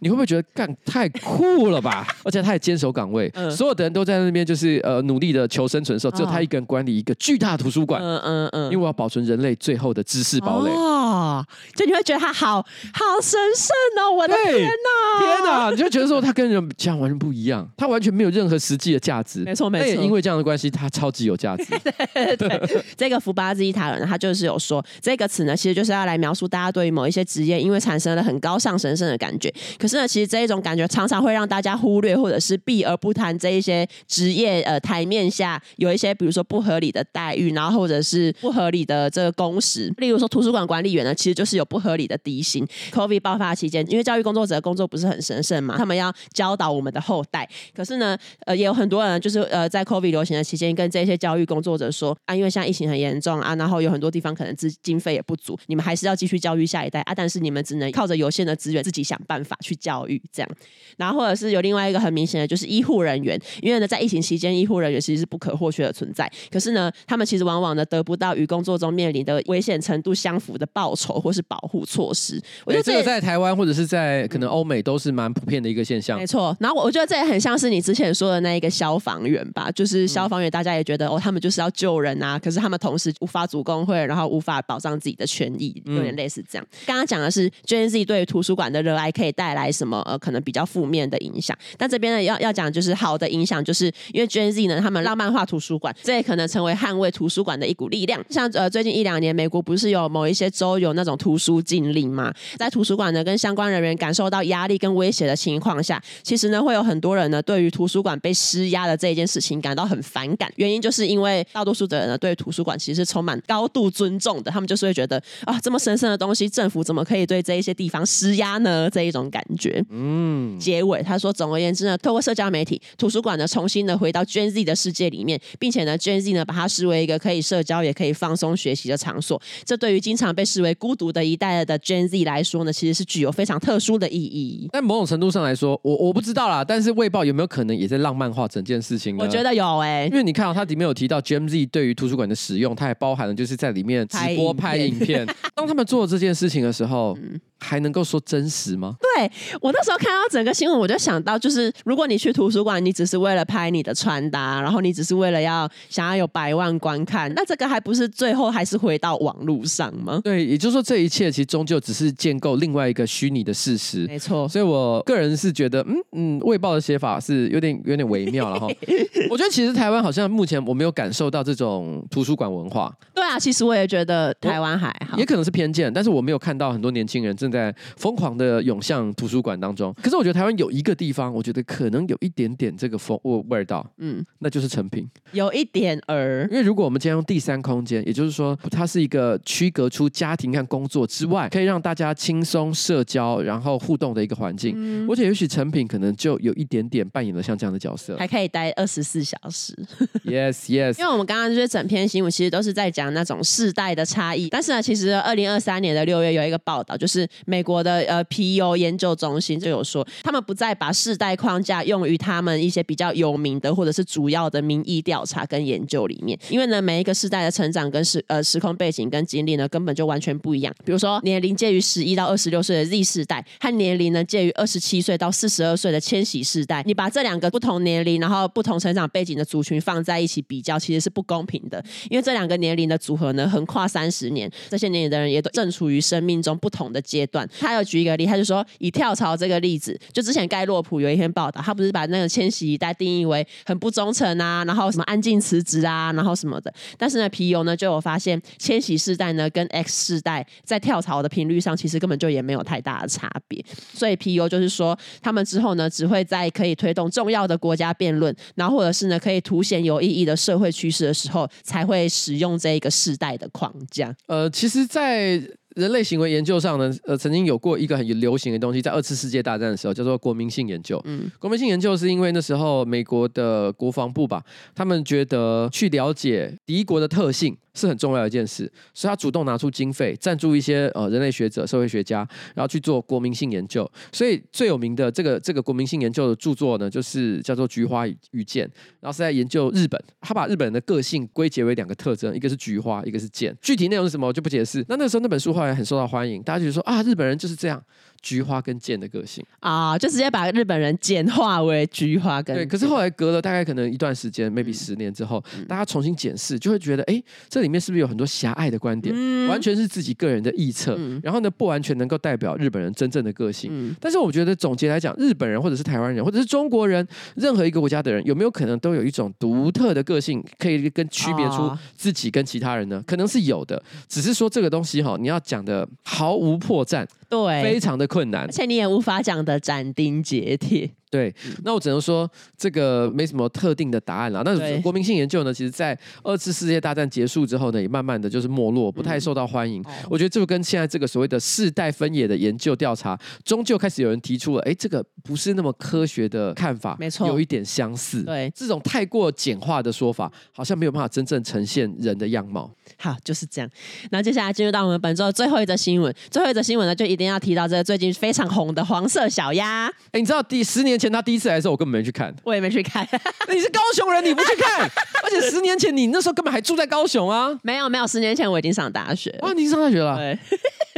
你会不会觉得干太酷了吧？而且他也坚守岗位，嗯、所有的人都在那边就是呃努力的求生存的时候，只有他一个人管理一个巨大的图书馆。嗯嗯嗯，因为我要保存人类最后的知识堡垒。哦，就你会觉得他好好神圣哦！我的天哪，天哪！你就觉得说他跟人这样完全不一样，他完全没有任何实际的价值。没错没错，也因为这样的关系，他超级有价值。对，对，对，这个福巴兹伊塔人他就是有说这个词呢，其实就是要来描述大家对于某一些职业，因为产生了很高尚神圣的感觉。可是呢，其实这一种感觉常常会让大家忽略，或者是避而不谈这一些职业呃台面下有一些，比如说不合理的待遇，然后或者是不合理的这个工时。例如说，图书馆管理员呢，其实就是有不合理的低薪。COVID 爆发期间，因为教育工作者工作不是很神圣嘛，他们要教导我们的后代。可是呢，呃，也有很多人就是呃在 COVID 流行的期间，跟这些教育工作者说啊，因为现在疫情很严重啊，然后有很多地方可能资经费也不足，你们还是要继续教育下一代啊，但是你们只能靠着有限的资源自己想办法去教育这样。然后或者是有另外一个很明显的，就是医护人员，因为呢，在疫情期间，医护人员其实是不可或缺的存在。可是呢，他们其实往往呢得不到与工作中面临的危险程度相符的报酬或是保护措施。我觉得这，这个在台湾或者是在可能欧美都是蛮普遍的一个现象。没错。然后我觉得这也很像是你之前说的那一个消防员吧，就是消防员，大家也觉得哦，他们就是要救人啊，可是他们同时无法组工会，然后无法保障自己的权益，有点类似这样。刚刚讲的是 Gen Z 对图书馆的热爱可以带来什么？呃，可能比较。负面的影响，但这边呢要要讲就是好的影响，就是因为 Gen Z 呢，他们浪漫化图书馆，这也可能成为捍卫图书馆的一股力量。像呃最近一两年，美国不是有某一些州有那种图书禁令吗？在图书馆呢跟相关人员感受到压力跟威胁的情况下，其实呢会有很多人呢对于图书馆被施压的这一件事情感到很反感。原因就是因为大多数的人呢对图书馆其实是充满高度尊重的，他们就是会觉得啊这么神圣的东西，政府怎么可以对这一些地方施压呢？这一种感觉，嗯。结尾，他说：“总而言之呢，透过社交媒体，图书馆呢重新的回到 Gen Z 的世界里面，并且呢，Gen Z 呢把它视为一个可以社交也可以放松学习的场所。这对于经常被视为孤独的一代的 Gen Z 来说呢，其实是具有非常特殊的意义。但某种程度上来说，我我不知道啦。但是《卫报》有没有可能也在浪漫化整件事情呢？我觉得有哎、欸，因为你看到、哦、它里面有提到 Gen Z 对于图书馆的使用，它还包含了就是在里面直播拍影片。当他们做这件事情的时候。嗯”还能够说真实吗？对，我那时候看到整个新闻，我就想到，就是如果你去图书馆，你只是为了拍你的穿搭，然后你只是为了要想要有百万观看，那这个还不是最后还是回到网络上吗？对，也就是说，这一切其实终究只是建构另外一个虚拟的事实。没错，所以我个人是觉得，嗯嗯，卫报的写法是有点有点微妙了哈。我觉得其实台湾好像目前我没有感受到这种图书馆文化。对啊，其实我也觉得台湾还好，也可能是偏见，但是我没有看到很多年轻人正在疯狂的涌向图书馆当中，可是我觉得台湾有一个地方，我觉得可能有一点点这个风味味道，嗯，那就是成品，有一点儿。因为如果我们今天用第三空间，也就是说，它是一个区隔出家庭和工作之外，可以让大家轻松社交然后互动的一个环境，嗯，我觉得也许成品可能就有一点点扮演了像这样的角色，还可以待二十四小时。Yes, yes。因为我们刚刚就是整篇新闻，其实都是在讲那种世代的差异，但是呢，其实二零二三年的六月有一个报道，就是美国。的呃皮尤研究中心就有说，他们不再把世代框架用于他们一些比较有名的或者是主要的民意调查跟研究里面，因为呢每一个世代的成长跟时呃时空背景跟经历呢根本就完全不一样。比如说，年龄介于十一到二十六岁的 Z 世代，和年龄呢介于二十七岁到四十二岁的千禧世代，你把这两个不同年龄，然后不同成长背景的族群放在一起比较，其实是不公平的。因为这两个年龄的组合呢，横跨三十年，这些年龄的人也都正处于生命中不同的阶段。他有举一个例，他就说以跳槽这个例子，就之前盖洛普有一篇报道，他不是把那个千禧一代定义为很不忠诚啊，然后什么安静辞职啊，然后什么的。但是呢，皮尤呢就有发现，千禧世代呢跟 X 世代在跳槽的频率上，其实根本就也没有太大的差别。所以皮尤就是说，他们之后呢只会在可以推动重要的国家辩论，然后或者是呢可以凸显有意义的社会趋势的时候，才会使用这一个世代的框架。呃，其实，在人类行为研究上呢，呃，曾经有过一个很流行的东西，在二次世界大战的时候叫做国民性研究。嗯，国民性研究是因为那时候美国的国防部吧，他们觉得去了解敌国的特性是很重要的一件事，所以他主动拿出经费赞助一些呃人类学者、社会学家，然后去做国民性研究。所以最有名的这个这个国民性研究的著作呢，就是叫做《菊花与剑》，然后是在研究日本，他把日本人的个性归结为两个特征，一个是菊花，一个是剑。具体内容是什么，我就不解释。那那时候那本书后来很受到欢迎，大家就说啊，日本人就是这样。菊花跟剑的个性。啊，就直接把日本人简化为菊花跟对。可是后来隔了大概可能一段时间，maybe 十年之后，大家重新检视，就会觉得，哎，这里面是不是有很多狭隘的观点？完全是自己个人的臆测，然后呢，不完全能够代表日本人真正的个性。但是我觉得总结来讲，日本人或者是台湾人或者是中国人，任何一个国家的人，有没有可能都有一种独特的个性，可以跟区别出自己跟其他人呢？可能是有的，只是说这个东西哈，你要讲的毫无破绽，对，非常的困难，而且你也无法讲的斩钉截铁。对，那我只能说这个没什么特定的答案了。那国民性研究呢，其实，在二次世界大战结束之后呢，也慢慢的就是没落，不太受到欢迎。嗯、我觉得这个跟现在这个所谓的世代分野的研究调查，终究开始有人提出了，哎，这个不是那么科学的看法，没错，有一点相似。对，这种太过简化的说法，好像没有办法真正呈现人的样貌。好，就是这样。那接下来进入到我们本周的最后一则新闻，最后一则新闻呢，就一定要提到这个最近非常红的黄色小鸭。哎，你知道第十年前他第一次来的时候，我根本没去看，我也没去看。你是高雄人，你不去看？而且十年前你那时候根本还住在高雄啊？没有没有，十年前我已经上大学。哇，你上大学了？对。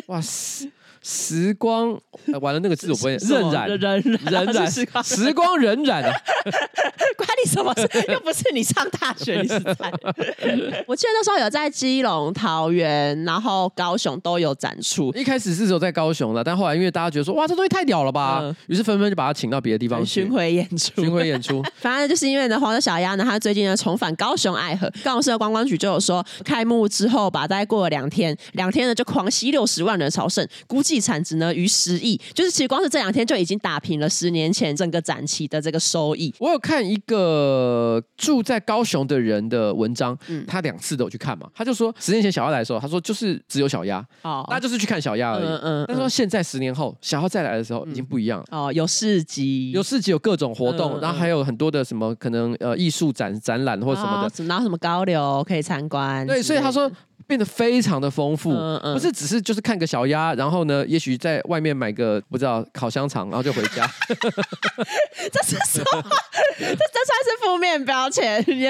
哇塞。时光 完了，那个字我不会。荏苒，荏苒，荏苒，时光荏苒啊！关你什么事？又不是你上大学，你是在。我记得那时候有在基隆、桃园，然后高雄都有展出。一开始是只有在高雄的，但后来因为大家觉得说，哇，这东西太屌了吧，于是纷纷就把它请到别的地方巡回演出。巡回演出，反正就是因为呢，黄色小鸭呢，它最近呢重返高雄爱河，高雄市的观光局就有说，开幕之后吧，大概过了两天，两天呢就狂吸六十万人朝圣，估计。产值呢逾十亿，就是其实光是这两天就已经打平了十年前整个展期的这个收益。我有看一个住在高雄的人的文章，嗯、他两次都有去看嘛，他就说十年前小鸭来的时候，他说就是只有小鸭，哦，那就是去看小鸭而已。嗯嗯。但是说现在十年后小鸭再来的时候已经不一样了。哦，有市集，有市集，有各种活动，然后还有很多的什么可能呃艺术展展览或什么的，然后什么高流可以参观。对，所以他说。变得非常的丰富，嗯嗯、不是只是就是看个小鸭，然后呢，也许在外面买个不知道烤香肠，然后就回家。这是什么？这这算是负面标签？你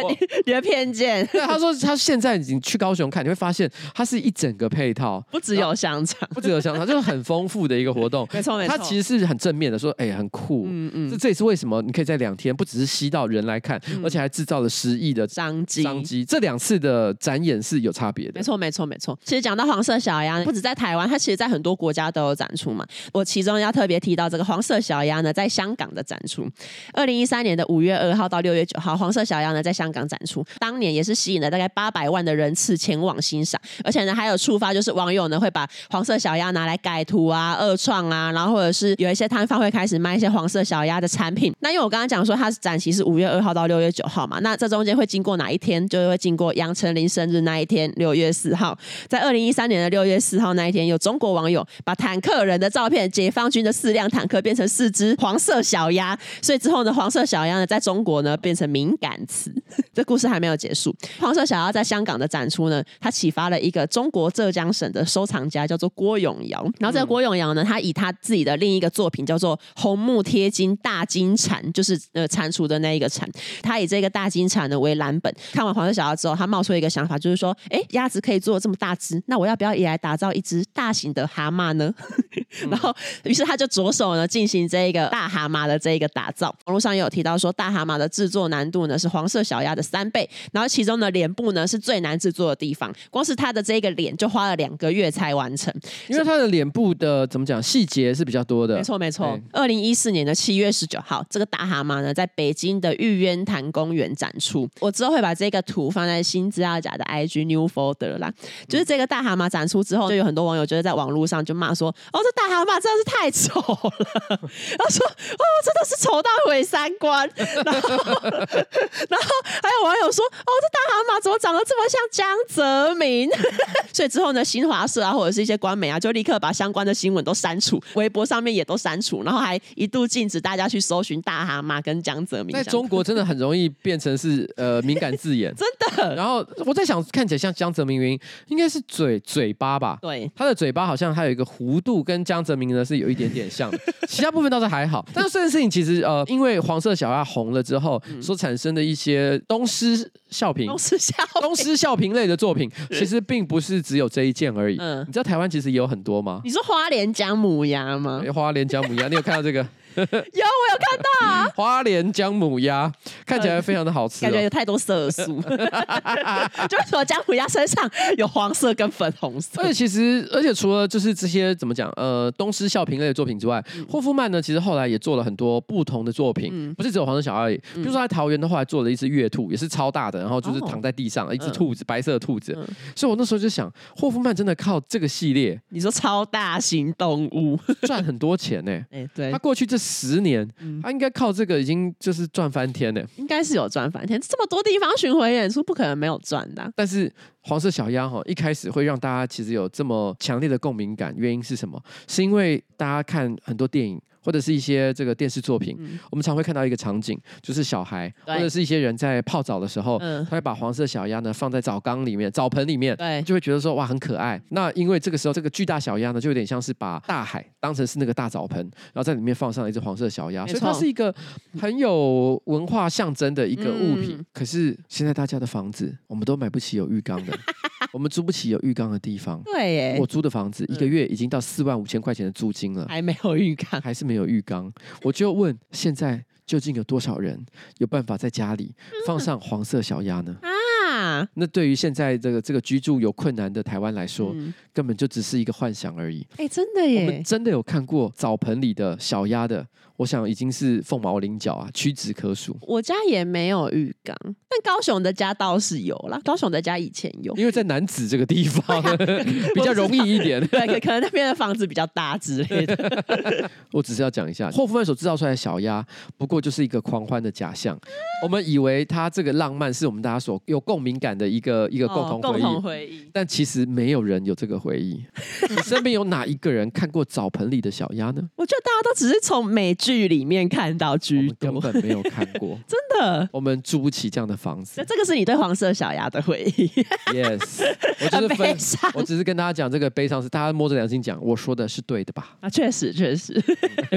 你的偏见？对，他说他现在已经去高雄看，你会发现它是一整个配套，不只有香肠，不只有香肠，就是很丰富的一个活动。没错没错，它其实是很正面的，说哎、欸、很酷。嗯嗯，这这也是为什么你可以在两天不只是吸到人来看，嗯、而且还制造了十亿的商机。商机这两次的展演是有差别的。没错，没错，没错。其实讲到黄色小鸭，不止在台湾，它其实在很多国家都有展出嘛。我其中要特别提到这个黄色小鸭呢，在香港的展出。二零一三年的五月二号到六月九号，黄色小鸭呢在香港展出，当年也是吸引了大概八百万的人次前往欣赏。而且呢，还有触发就是网友呢会把黄色小鸭拿来改图啊、二创啊，然后或者是有一些摊贩会开始卖一些黄色小鸭的产品。那因为我刚刚讲说它是展期是五月二号到六月九号嘛，那这中间会经过哪一天？就会经过杨丞琳生日那一天，六月四号。在二零一三年的六月四号那一天，有中国网友把坦克人的照片，解放军的四辆坦克变成四只黄色小鸭，所以之后呢，黄色小鸭呢在中国呢变成敏感词。这故事还没有结束，黄色小鸭在香港的展出呢，它启发了一个中国浙江省的收藏家，叫做郭永尧。然后这个郭永尧呢，他以他自己的另一个作品叫做《红木贴金大金蟾》，就是呃蟾蜍的那一个蟾，他以这个大金蟾呢为蓝本。看完黄色小鸭之后，他冒出一个想法，就是说，哎，鸭子可以做这么大只，那我要不要也来打造一只大型的蛤蟆呢？然后，于是他就着手呢进行这一个大蛤蟆的这一个打造。网络上也有提到说，大蛤蟆的制作难度呢是黄色小鸭的三倍，然后其中的脸部呢是最难制作的地方，光是他的这个脸就花了两个月才完成，因为他的脸部的怎么讲细节是比较多的。没错没错。二零一四年的七月十九号，这个大蛤蟆呢在北京的玉渊潭公园展出。我之后会把这个图放在新资料夹的 IG New Folder 啦。就是这个大蛤蟆展出之后，就有很多网友觉得在网络上就骂说：“哦，这大蛤蟆真的是太丑了。”他说：“哦，真的是丑到毁三观。”然后，然后还有网友说：“哦，这大蛤蟆怎么长得这么像江泽民？” 所以之后呢，新华社啊，或者是一些官媒啊，就立刻把相关的新闻都删除，微博上面也都删除，然后还一度禁止大家去搜寻大蛤蟆跟江泽民。在中国真的很容易变成是呃敏感字眼，真的。然后我在想，看起来像江泽民原因，应该是嘴嘴巴吧？对，他的嘴巴好像还有一个弧度，跟江泽民呢是有一点点像的，其他部分倒是还好。但是这件事情其实呃，因为黄色小鸭红了之后所产生的一些东施效颦、东施效东施效颦类的作品，其实并不是只有这一件而已。嗯，你知道台湾其实也有很多吗？你说花莲姜母鸭吗？花莲姜母鸭，你有看到这个？有，我有看到啊！花莲姜母鸭看起来非常的好吃，哦，感觉有太多色素。就为什么姜母鸭身上有黄色跟粉红色？而且其实，而且除了就是这些怎么讲，呃，东施效颦类的作品之外，嗯、霍夫曼呢，其实后来也做了很多不同的作品，嗯、不是只有黄色小鸭而已。比如说在桃园的话，还做了一只月兔，也是超大的，然后就是躺在地上，哦、一只兔子，嗯、白色的兔子。嗯、所以我那时候就想，霍夫曼真的靠这个系列，你说超大型动物赚很多钱呢？哎、欸，对，他过去这。十年，他应该靠这个已经就是赚翻天了。应该是有赚翻天，这么多地方巡回演出，不可能没有赚的啊。但是黄色小鸭哈，一开始会让大家其实有这么强烈的共鸣感，原因是什么？是因为大家看很多电影。或者是一些这个电视作品，嗯、我们常会看到一个场景，就是小孩或者是一些人在泡澡的时候，嗯、他会把黄色小鸭呢放在澡缸里面、澡盆里面，对，就会觉得说哇很可爱。那因为这个时候这个巨大小鸭呢，就有点像是把大海当成是那个大澡盆，然后在里面放上了一只黄色小鸭，所以它是一个很有文化象征的一个物品。嗯、可是现在大家的房子，我们都买不起有浴缸的，我们租不起有浴缸的地方。对耶，我租的房子一个月已经到四万五千块钱的租金了，还没有浴缸，还是没有。浴缸，我就问：现在究竟有多少人有办法在家里放上黄色小鸭呢？啊，那对于现在这个这个居住有困难的台湾来说，嗯、根本就只是一个幻想而已。哎，真的耶！我们真的有看过澡盆里的小鸭的。我想已经是凤毛麟角啊，屈指可数。我家也没有浴缸，但高雄的家倒是有啦。高雄的家以前有，因为在南子这个地方 比较容易一点。对，可能那边的房子比较大之类的。我只是要讲一下，霍夫曼所制造出来的小鸭，不过就是一个狂欢的假象。我们以为它这个浪漫是我们大家所有共鸣感的一个一个共同回忆，共同回忆。但其实没有人有这个回忆。你身边有哪一个人看过澡盆里的小鸭呢？我觉得大家都只是从美。剧里面看到居多，根本没有看过，真的。我们租不起这样的房子。这个是你对黄色小鸭的回忆。Yes，我就是分，我只是跟大家讲这个悲伤是大家摸着良心讲，我说的是对的吧？啊，确实确实。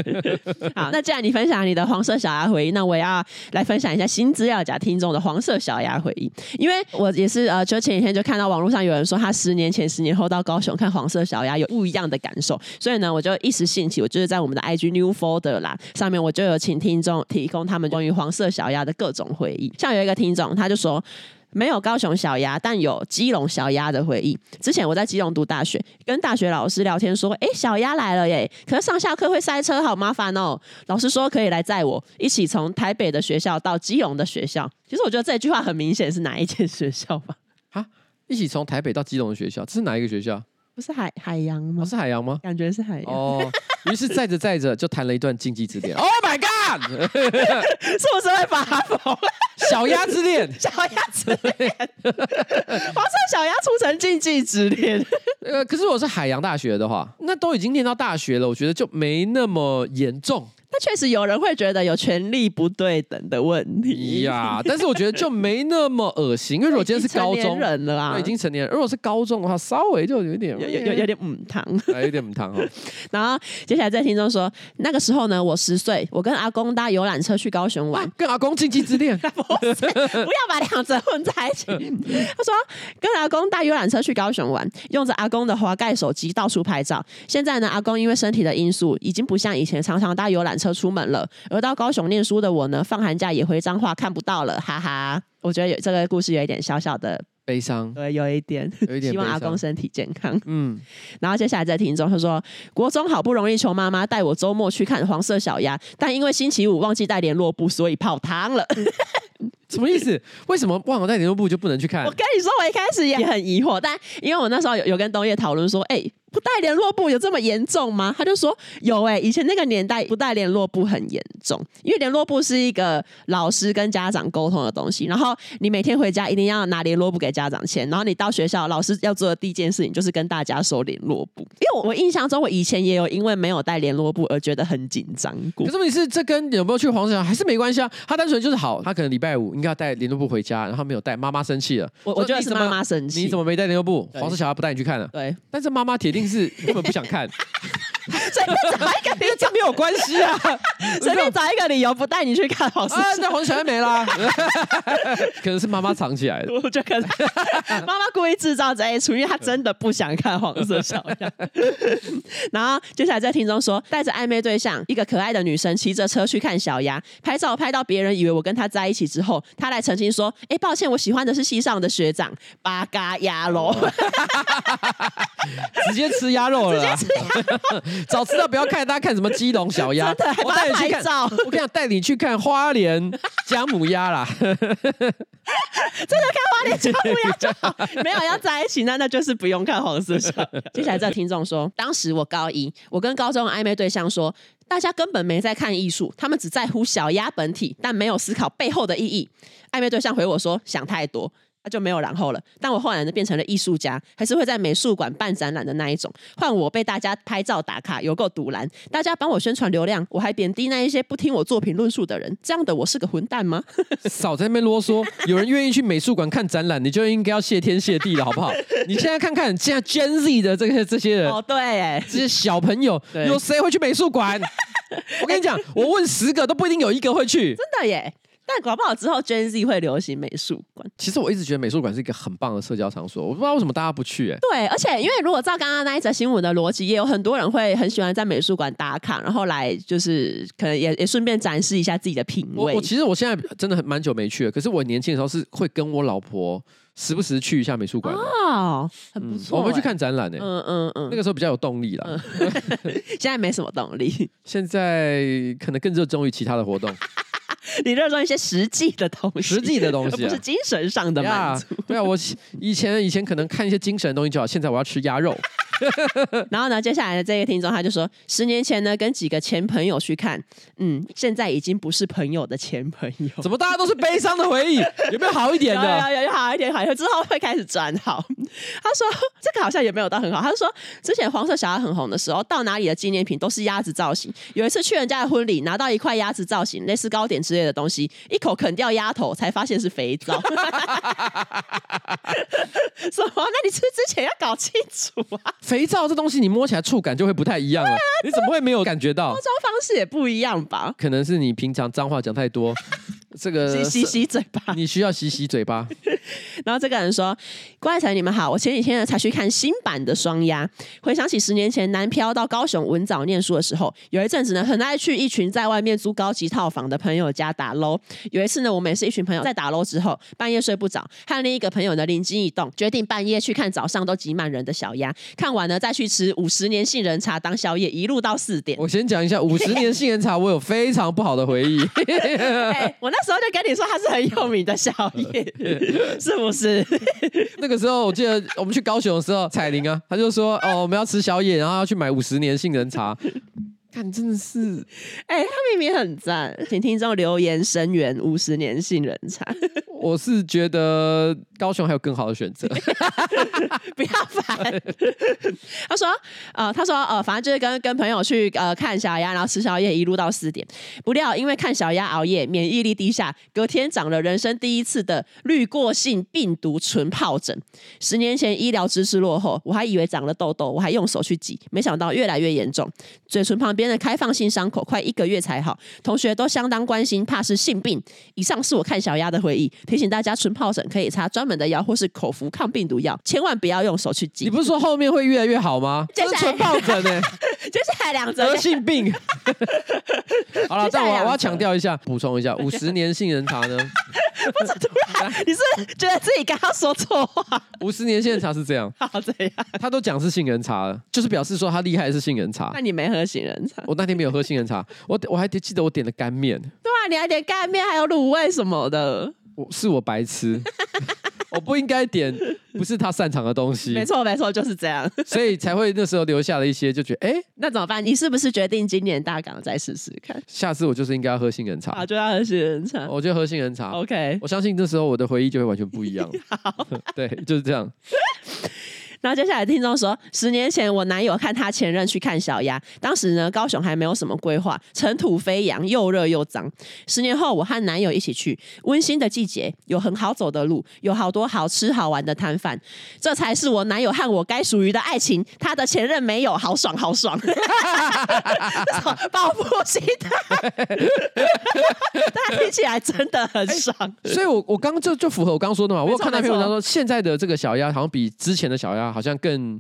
好，那既然你分享你的黄色小鸭回忆，那我也要来分享一下新资料夹听众的黄色小鸭回忆。因为我也是呃，就前几天就看到网络上有人说，他十年前、十年后到高雄看黄色小鸭有不一样的感受，所以呢，我就一时兴起，我就是在我们的 IG New Folder 啦。上面我就有请听众提供他们关于黄色小鸭的各种回忆，像有一个听众他就说没有高雄小鸭，但有基隆小鸭的回忆。之前我在基隆读大学，跟大学老师聊天说，哎，小鸭来了耶，可是上下课会塞车，好麻烦哦。老师说可以来载我，一起从台北的学校到基隆的学校。其实我觉得这句话很明显是哪一间学校吧？啊，一起从台北到基隆的学校，这是哪一个学校？不是海海洋吗？哦，是海洋吗？感觉是海洋。哦，于是载着载着就谈了一段禁忌之恋。Oh my god！是不是会发疯？小鸭之恋，小鸭之恋，黄色小鸭促成禁忌之恋。呃，可是我是海洋大学的话，那都已经念到大学了，我觉得就没那么严重。确实有人会觉得有权力不对等的问题呀，但是我觉得就没那么恶心，因为如果今天是高中人了啊，已经成年人。如果是高中的话，稍微就有点有有有点母汤，有点母汤哦。然后接下来在听众说，那个时候呢，我十岁，我跟阿公搭游览车去高雄玩，跟阿公禁忌之恋，不要把两者混在一起。他说跟阿公搭游览车去高雄玩，用着阿公的滑盖手机到处拍照。现在呢，阿公因为身体的因素，已经不像以前常常搭游览车出门了。而到高雄念书的我呢，放寒假也回彰化看不到了，哈哈。我觉得有这个故事有一点小小的悲伤，对，有一点，有一点。希望阿公身体健康。嗯，然后接下来在听众他说，国中好不容易求妈妈带我周末去看黄色小鸭，但因为星期五忘记带联络簿，所以泡汤了。什么意思？为什么忘了带联络簿就不能去看？我跟你说，我一开始也很疑惑，但因为我那时候有有跟东叶讨论说，哎、欸。不带联络簿有这么严重吗？他就说有哎、欸，以前那个年代不带联络簿很严重，因为联络簿是一个老师跟家长沟通的东西。然后你每天回家一定要拿联络簿给家长签，然后你到学校老师要做的第一件事情就是跟大家收联络簿。因为我我印象中我以前也有因为没有带联络簿而觉得很紧张过。可是问题是这跟有没有去黄色还是没关系啊？他单纯就是好，他可能礼拜五应该要带联络簿回家，然后没有带，妈妈生气了。我我觉得是妈妈生气，你怎么没带联络簿？黄色小孩不带你去看了。对，但是妈妈铁定。是根本不想看，随便找一个理由，这没有关系啊！随便找一个理由不带你去看黄色小鸭，那黄色小鸭没啦，可能是妈妈藏起来的。我觉得可能 妈妈故意制造这一出，因为她真的不想看黄色小鸭。然后接下来在听众说，带着暧昧对象一个可爱的女生骑着车去看小鸭，拍照拍到别人以为我跟她在一起之后，她来澄清说：“哎、欸，抱歉，我喜欢的是西上的学长八嘎鸭肉。”直接吃鸭肉了，直接吃鸭肉，早知道不要看，大家看什么基隆小鸭，我带你去看，我跟你讲，带你去看花莲姜母鸭啦，真的看花莲姜母鸭就好，没有要在一起，那那就是不用看黄色小。接下来这个听众说，当时我高一，我跟高中暧昧对象说，大家根本没在看艺术，他们只在乎小鸭本体，但没有思考背后的意义。暧昧对象回我说，想太多。就没有然后了。但我后来呢，变成了艺术家，还是会在美术馆办展览的那一种。换我被大家拍照打卡，有够赌烂。大家帮我宣传流量，我还贬低那一些不听我作品论述的人。这样的我是个混蛋吗？少在那边啰嗦。有人愿意去美术馆看展览，你就应该要谢天谢地了，好不好？你现在看看现在 Gen Z 的这些这些人，哦对，哎，这些小朋友，有谁会去美术馆？我跟你讲，我问十个都不一定有一个会去。真的耶。但搞不好之后 Gen Z 会流行美术馆。其实我一直觉得美术馆是一个很棒的社交场所，我不知道为什么大家不去、欸。对，而且因为如果照刚刚那一则新闻的逻辑，也有很多人会很喜欢在美术馆打卡，然后来就是可能也也顺便展示一下自己的品味。我，我其实我现在真的很蛮久没去了，可是我年轻的时候是会跟我老婆时不时去一下美术馆哦，很不错、欸嗯。我们去看展览呢、欸，嗯嗯嗯，那个时候比较有动力啦。嗯、现在没什么动力，现在可能更热衷于其他的活动。你热衷一些实际的东西，实际的东西、啊，不是精神上的满足。对啊，我以前以前可能看一些精神的东西就好，现在我要吃鸭肉。然后呢，接下来的这个听众他就说，十年前呢跟几个前朋友去看，嗯，现在已经不是朋友的前朋友。怎么大家都是悲伤的回忆？有没有好一点的？有有有好一点，好一点之后会开始转好。他说这个好像也没有到很好。他说之前黄色小鸭很红的时候，到哪里的纪念品都是鸭子造型。有一次去人家的婚礼，拿到一块鸭子造型类似糕点之类的东西，一口啃掉鸭头，才发现是肥皂。什么？那你吃之前要搞清楚啊！肥皂这东西，你摸起来触感就会不太一样了。啊、你怎么会没有感觉到？包装方式也不一样吧？可能是你平常脏话讲太多。这个洗洗洗嘴巴，你需要洗洗嘴巴。然后这个人说：“怪才你们好，我前几天呢才去看新版的双鸭，回想起十年前南漂到高雄文藻念书的时候，有一阵子呢很爱去一群在外面租高级套房的朋友家打撸。有一次呢，我们也是一群朋友在打撸之后，半夜睡不着，和另一个朋友呢灵机一动，决定半夜去看早上都挤满人的小鸭，看完呢再去吃五十年杏仁茶当宵夜，一路到四点。我先讲一下五十年杏仁茶，我有非常不好的回忆。欸、我那时候就跟你说，他是很有名的宵夜，是不是？那个时候我记得我们去高雄的时候，彩玲啊，他就说哦，我们要吃宵夜，然后要去买五十年杏仁茶。看真的是，哎、欸，他明明很赞，请听众留言声援五十年性人才。我是觉得高雄还有更好的选择，不要烦。他说，呃，他说，呃，反正就是跟跟朋友去呃看小鸭，然后吃宵夜，一路到四点。不料因为看小鸭熬夜，免疫力低下，隔天长了人生第一次的滤过性病毒纯疱疹。十年前医疗知识落后，我还以为长了痘痘，我还用手去挤，没想到越来越严重，嘴唇旁边。的开放性伤口快一个月才好，同学都相当关心，怕是性病。以上是我看小鸭的回忆，提醒大家纯疱疹可以擦专门的药或是口服抗病毒药，千万不要用手去挤。你不是说后面会越来越好吗？这是纯疱疹呢，接下来两则性病。好了，但我我要强调一下，补充一下，五十年杏仁茶呢？不是突然，你是觉得自己刚刚说错话？五十年杏仁茶是这样，好这样，他都讲是杏仁茶了，就是表示说他厉害是杏仁茶。那你没喝杏仁茶？我那天没有喝杏仁茶，我我还记得我点了干面。对啊，你还点干面，还有卤味什么的。我是我白痴，我 不应该点不是他擅长的东西。没错没错，就是这样，所以才会那时候留下了一些，就觉得哎，那怎么办？你是不是决定今年大港再试试看？下次我就是应该要喝杏仁茶，啊，就要喝杏仁茶。我就喝杏仁茶。OK，我相信那时候我的回忆就会完全不一样。好对，就是这样。然后接下来听众说，十年前我男友看他前任去看小鸭，当时呢高雄还没有什么规划，尘土飞扬，又热又脏。十年后我和男友一起去，温馨的季节，有很好走的路，有好多好吃好玩的摊贩，这才是我男友和我该属于的爱情。他的前任没有，好爽好爽，报复心态，但听起来真的很爽。欸、所以我我刚刚就就符合我刚刚说的嘛，我有看到篇文章说，现在的这个小鸭好像比之前的小鸭。好像更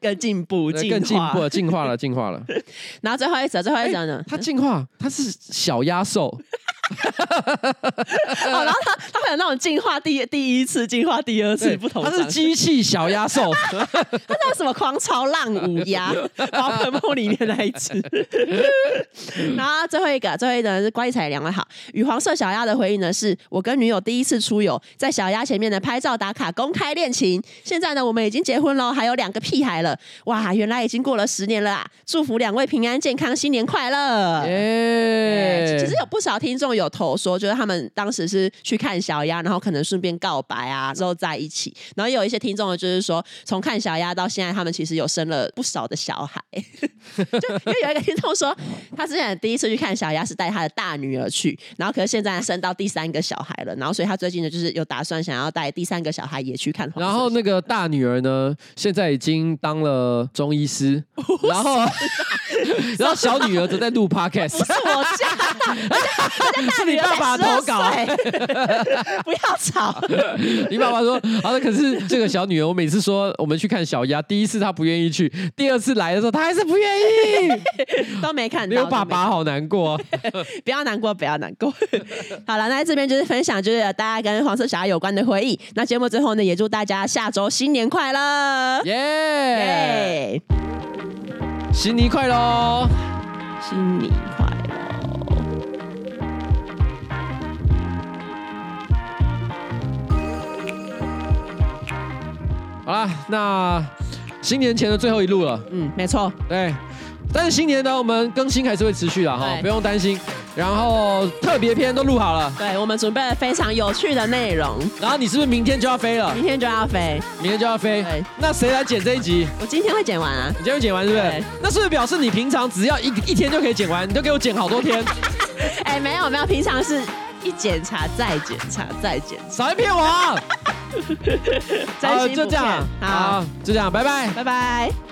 更进步，更进步，进化了，进化了。然后最后一则，最后一则呢？它进化，它是小鸭兽。哦，然后他他会有那种进化第第一次，进化第二次不同。他是机器小鸭兽。他叫什么狂潮浪舞鸭？宝可梦里面那一只。然后最后一个，最后一个是关于彩两位好。与黄色小鸭的回忆呢，是我跟女友第一次出游，在小鸭前面的拍照打卡，公开恋情。现在呢，我们已经结婚。还有两个屁孩了，哇！原来已经过了十年了啊！祝福两位平安健康，新年快乐！耶！其实有不少听众有投说，就是他们当时是去看小鸭，然后可能顺便告白啊，之后在一起。然后有一些听众呢，就是说从看小鸭到现在，他们其实有生了不少的小孩。就因为有一个听众说，他之前第一次去看小鸭是带他的大女儿去，然后可是现在生到第三个小孩了，然后所以他最近呢，就是有打算想要带第三个小孩也去看。然后那个大女儿呢？现在已经当了 中医师，然后，然后小女儿则在录 podcast。不是我家，是你爸爸投稿。不要吵。你爸爸说：“好的，可是这个小女儿，我每次说我们去看小鸭，第一次她不愿意去，第二次来的时候她还是不愿意，都没看到。爸爸好难过，不要难过，不要难过。好了，那在这边就是分享，就是大家跟黄色小鸭有关的回忆。那节目最后呢，也祝大家下周新年快乐。耶！新年快乐！新年快好啦，那新年前的最后一路了。嗯，没错。对，但是新年呢，我们更新还是会持续的哈，不用担心。然后特别篇都录好了，对，我们准备了非常有趣的内容。然后你是不是明天就要飞了？明天就要飞，明天就要飞。对，那谁来剪这一集？我今天会剪完啊。你今天会剪完是不是？那是不是表示你平常只要一一天就可以剪完？你都给我剪好多天？哎，没有没有，平常是一检查再检查再检查。少一骗我啊！好，就这样，好，就这样，拜拜，拜拜。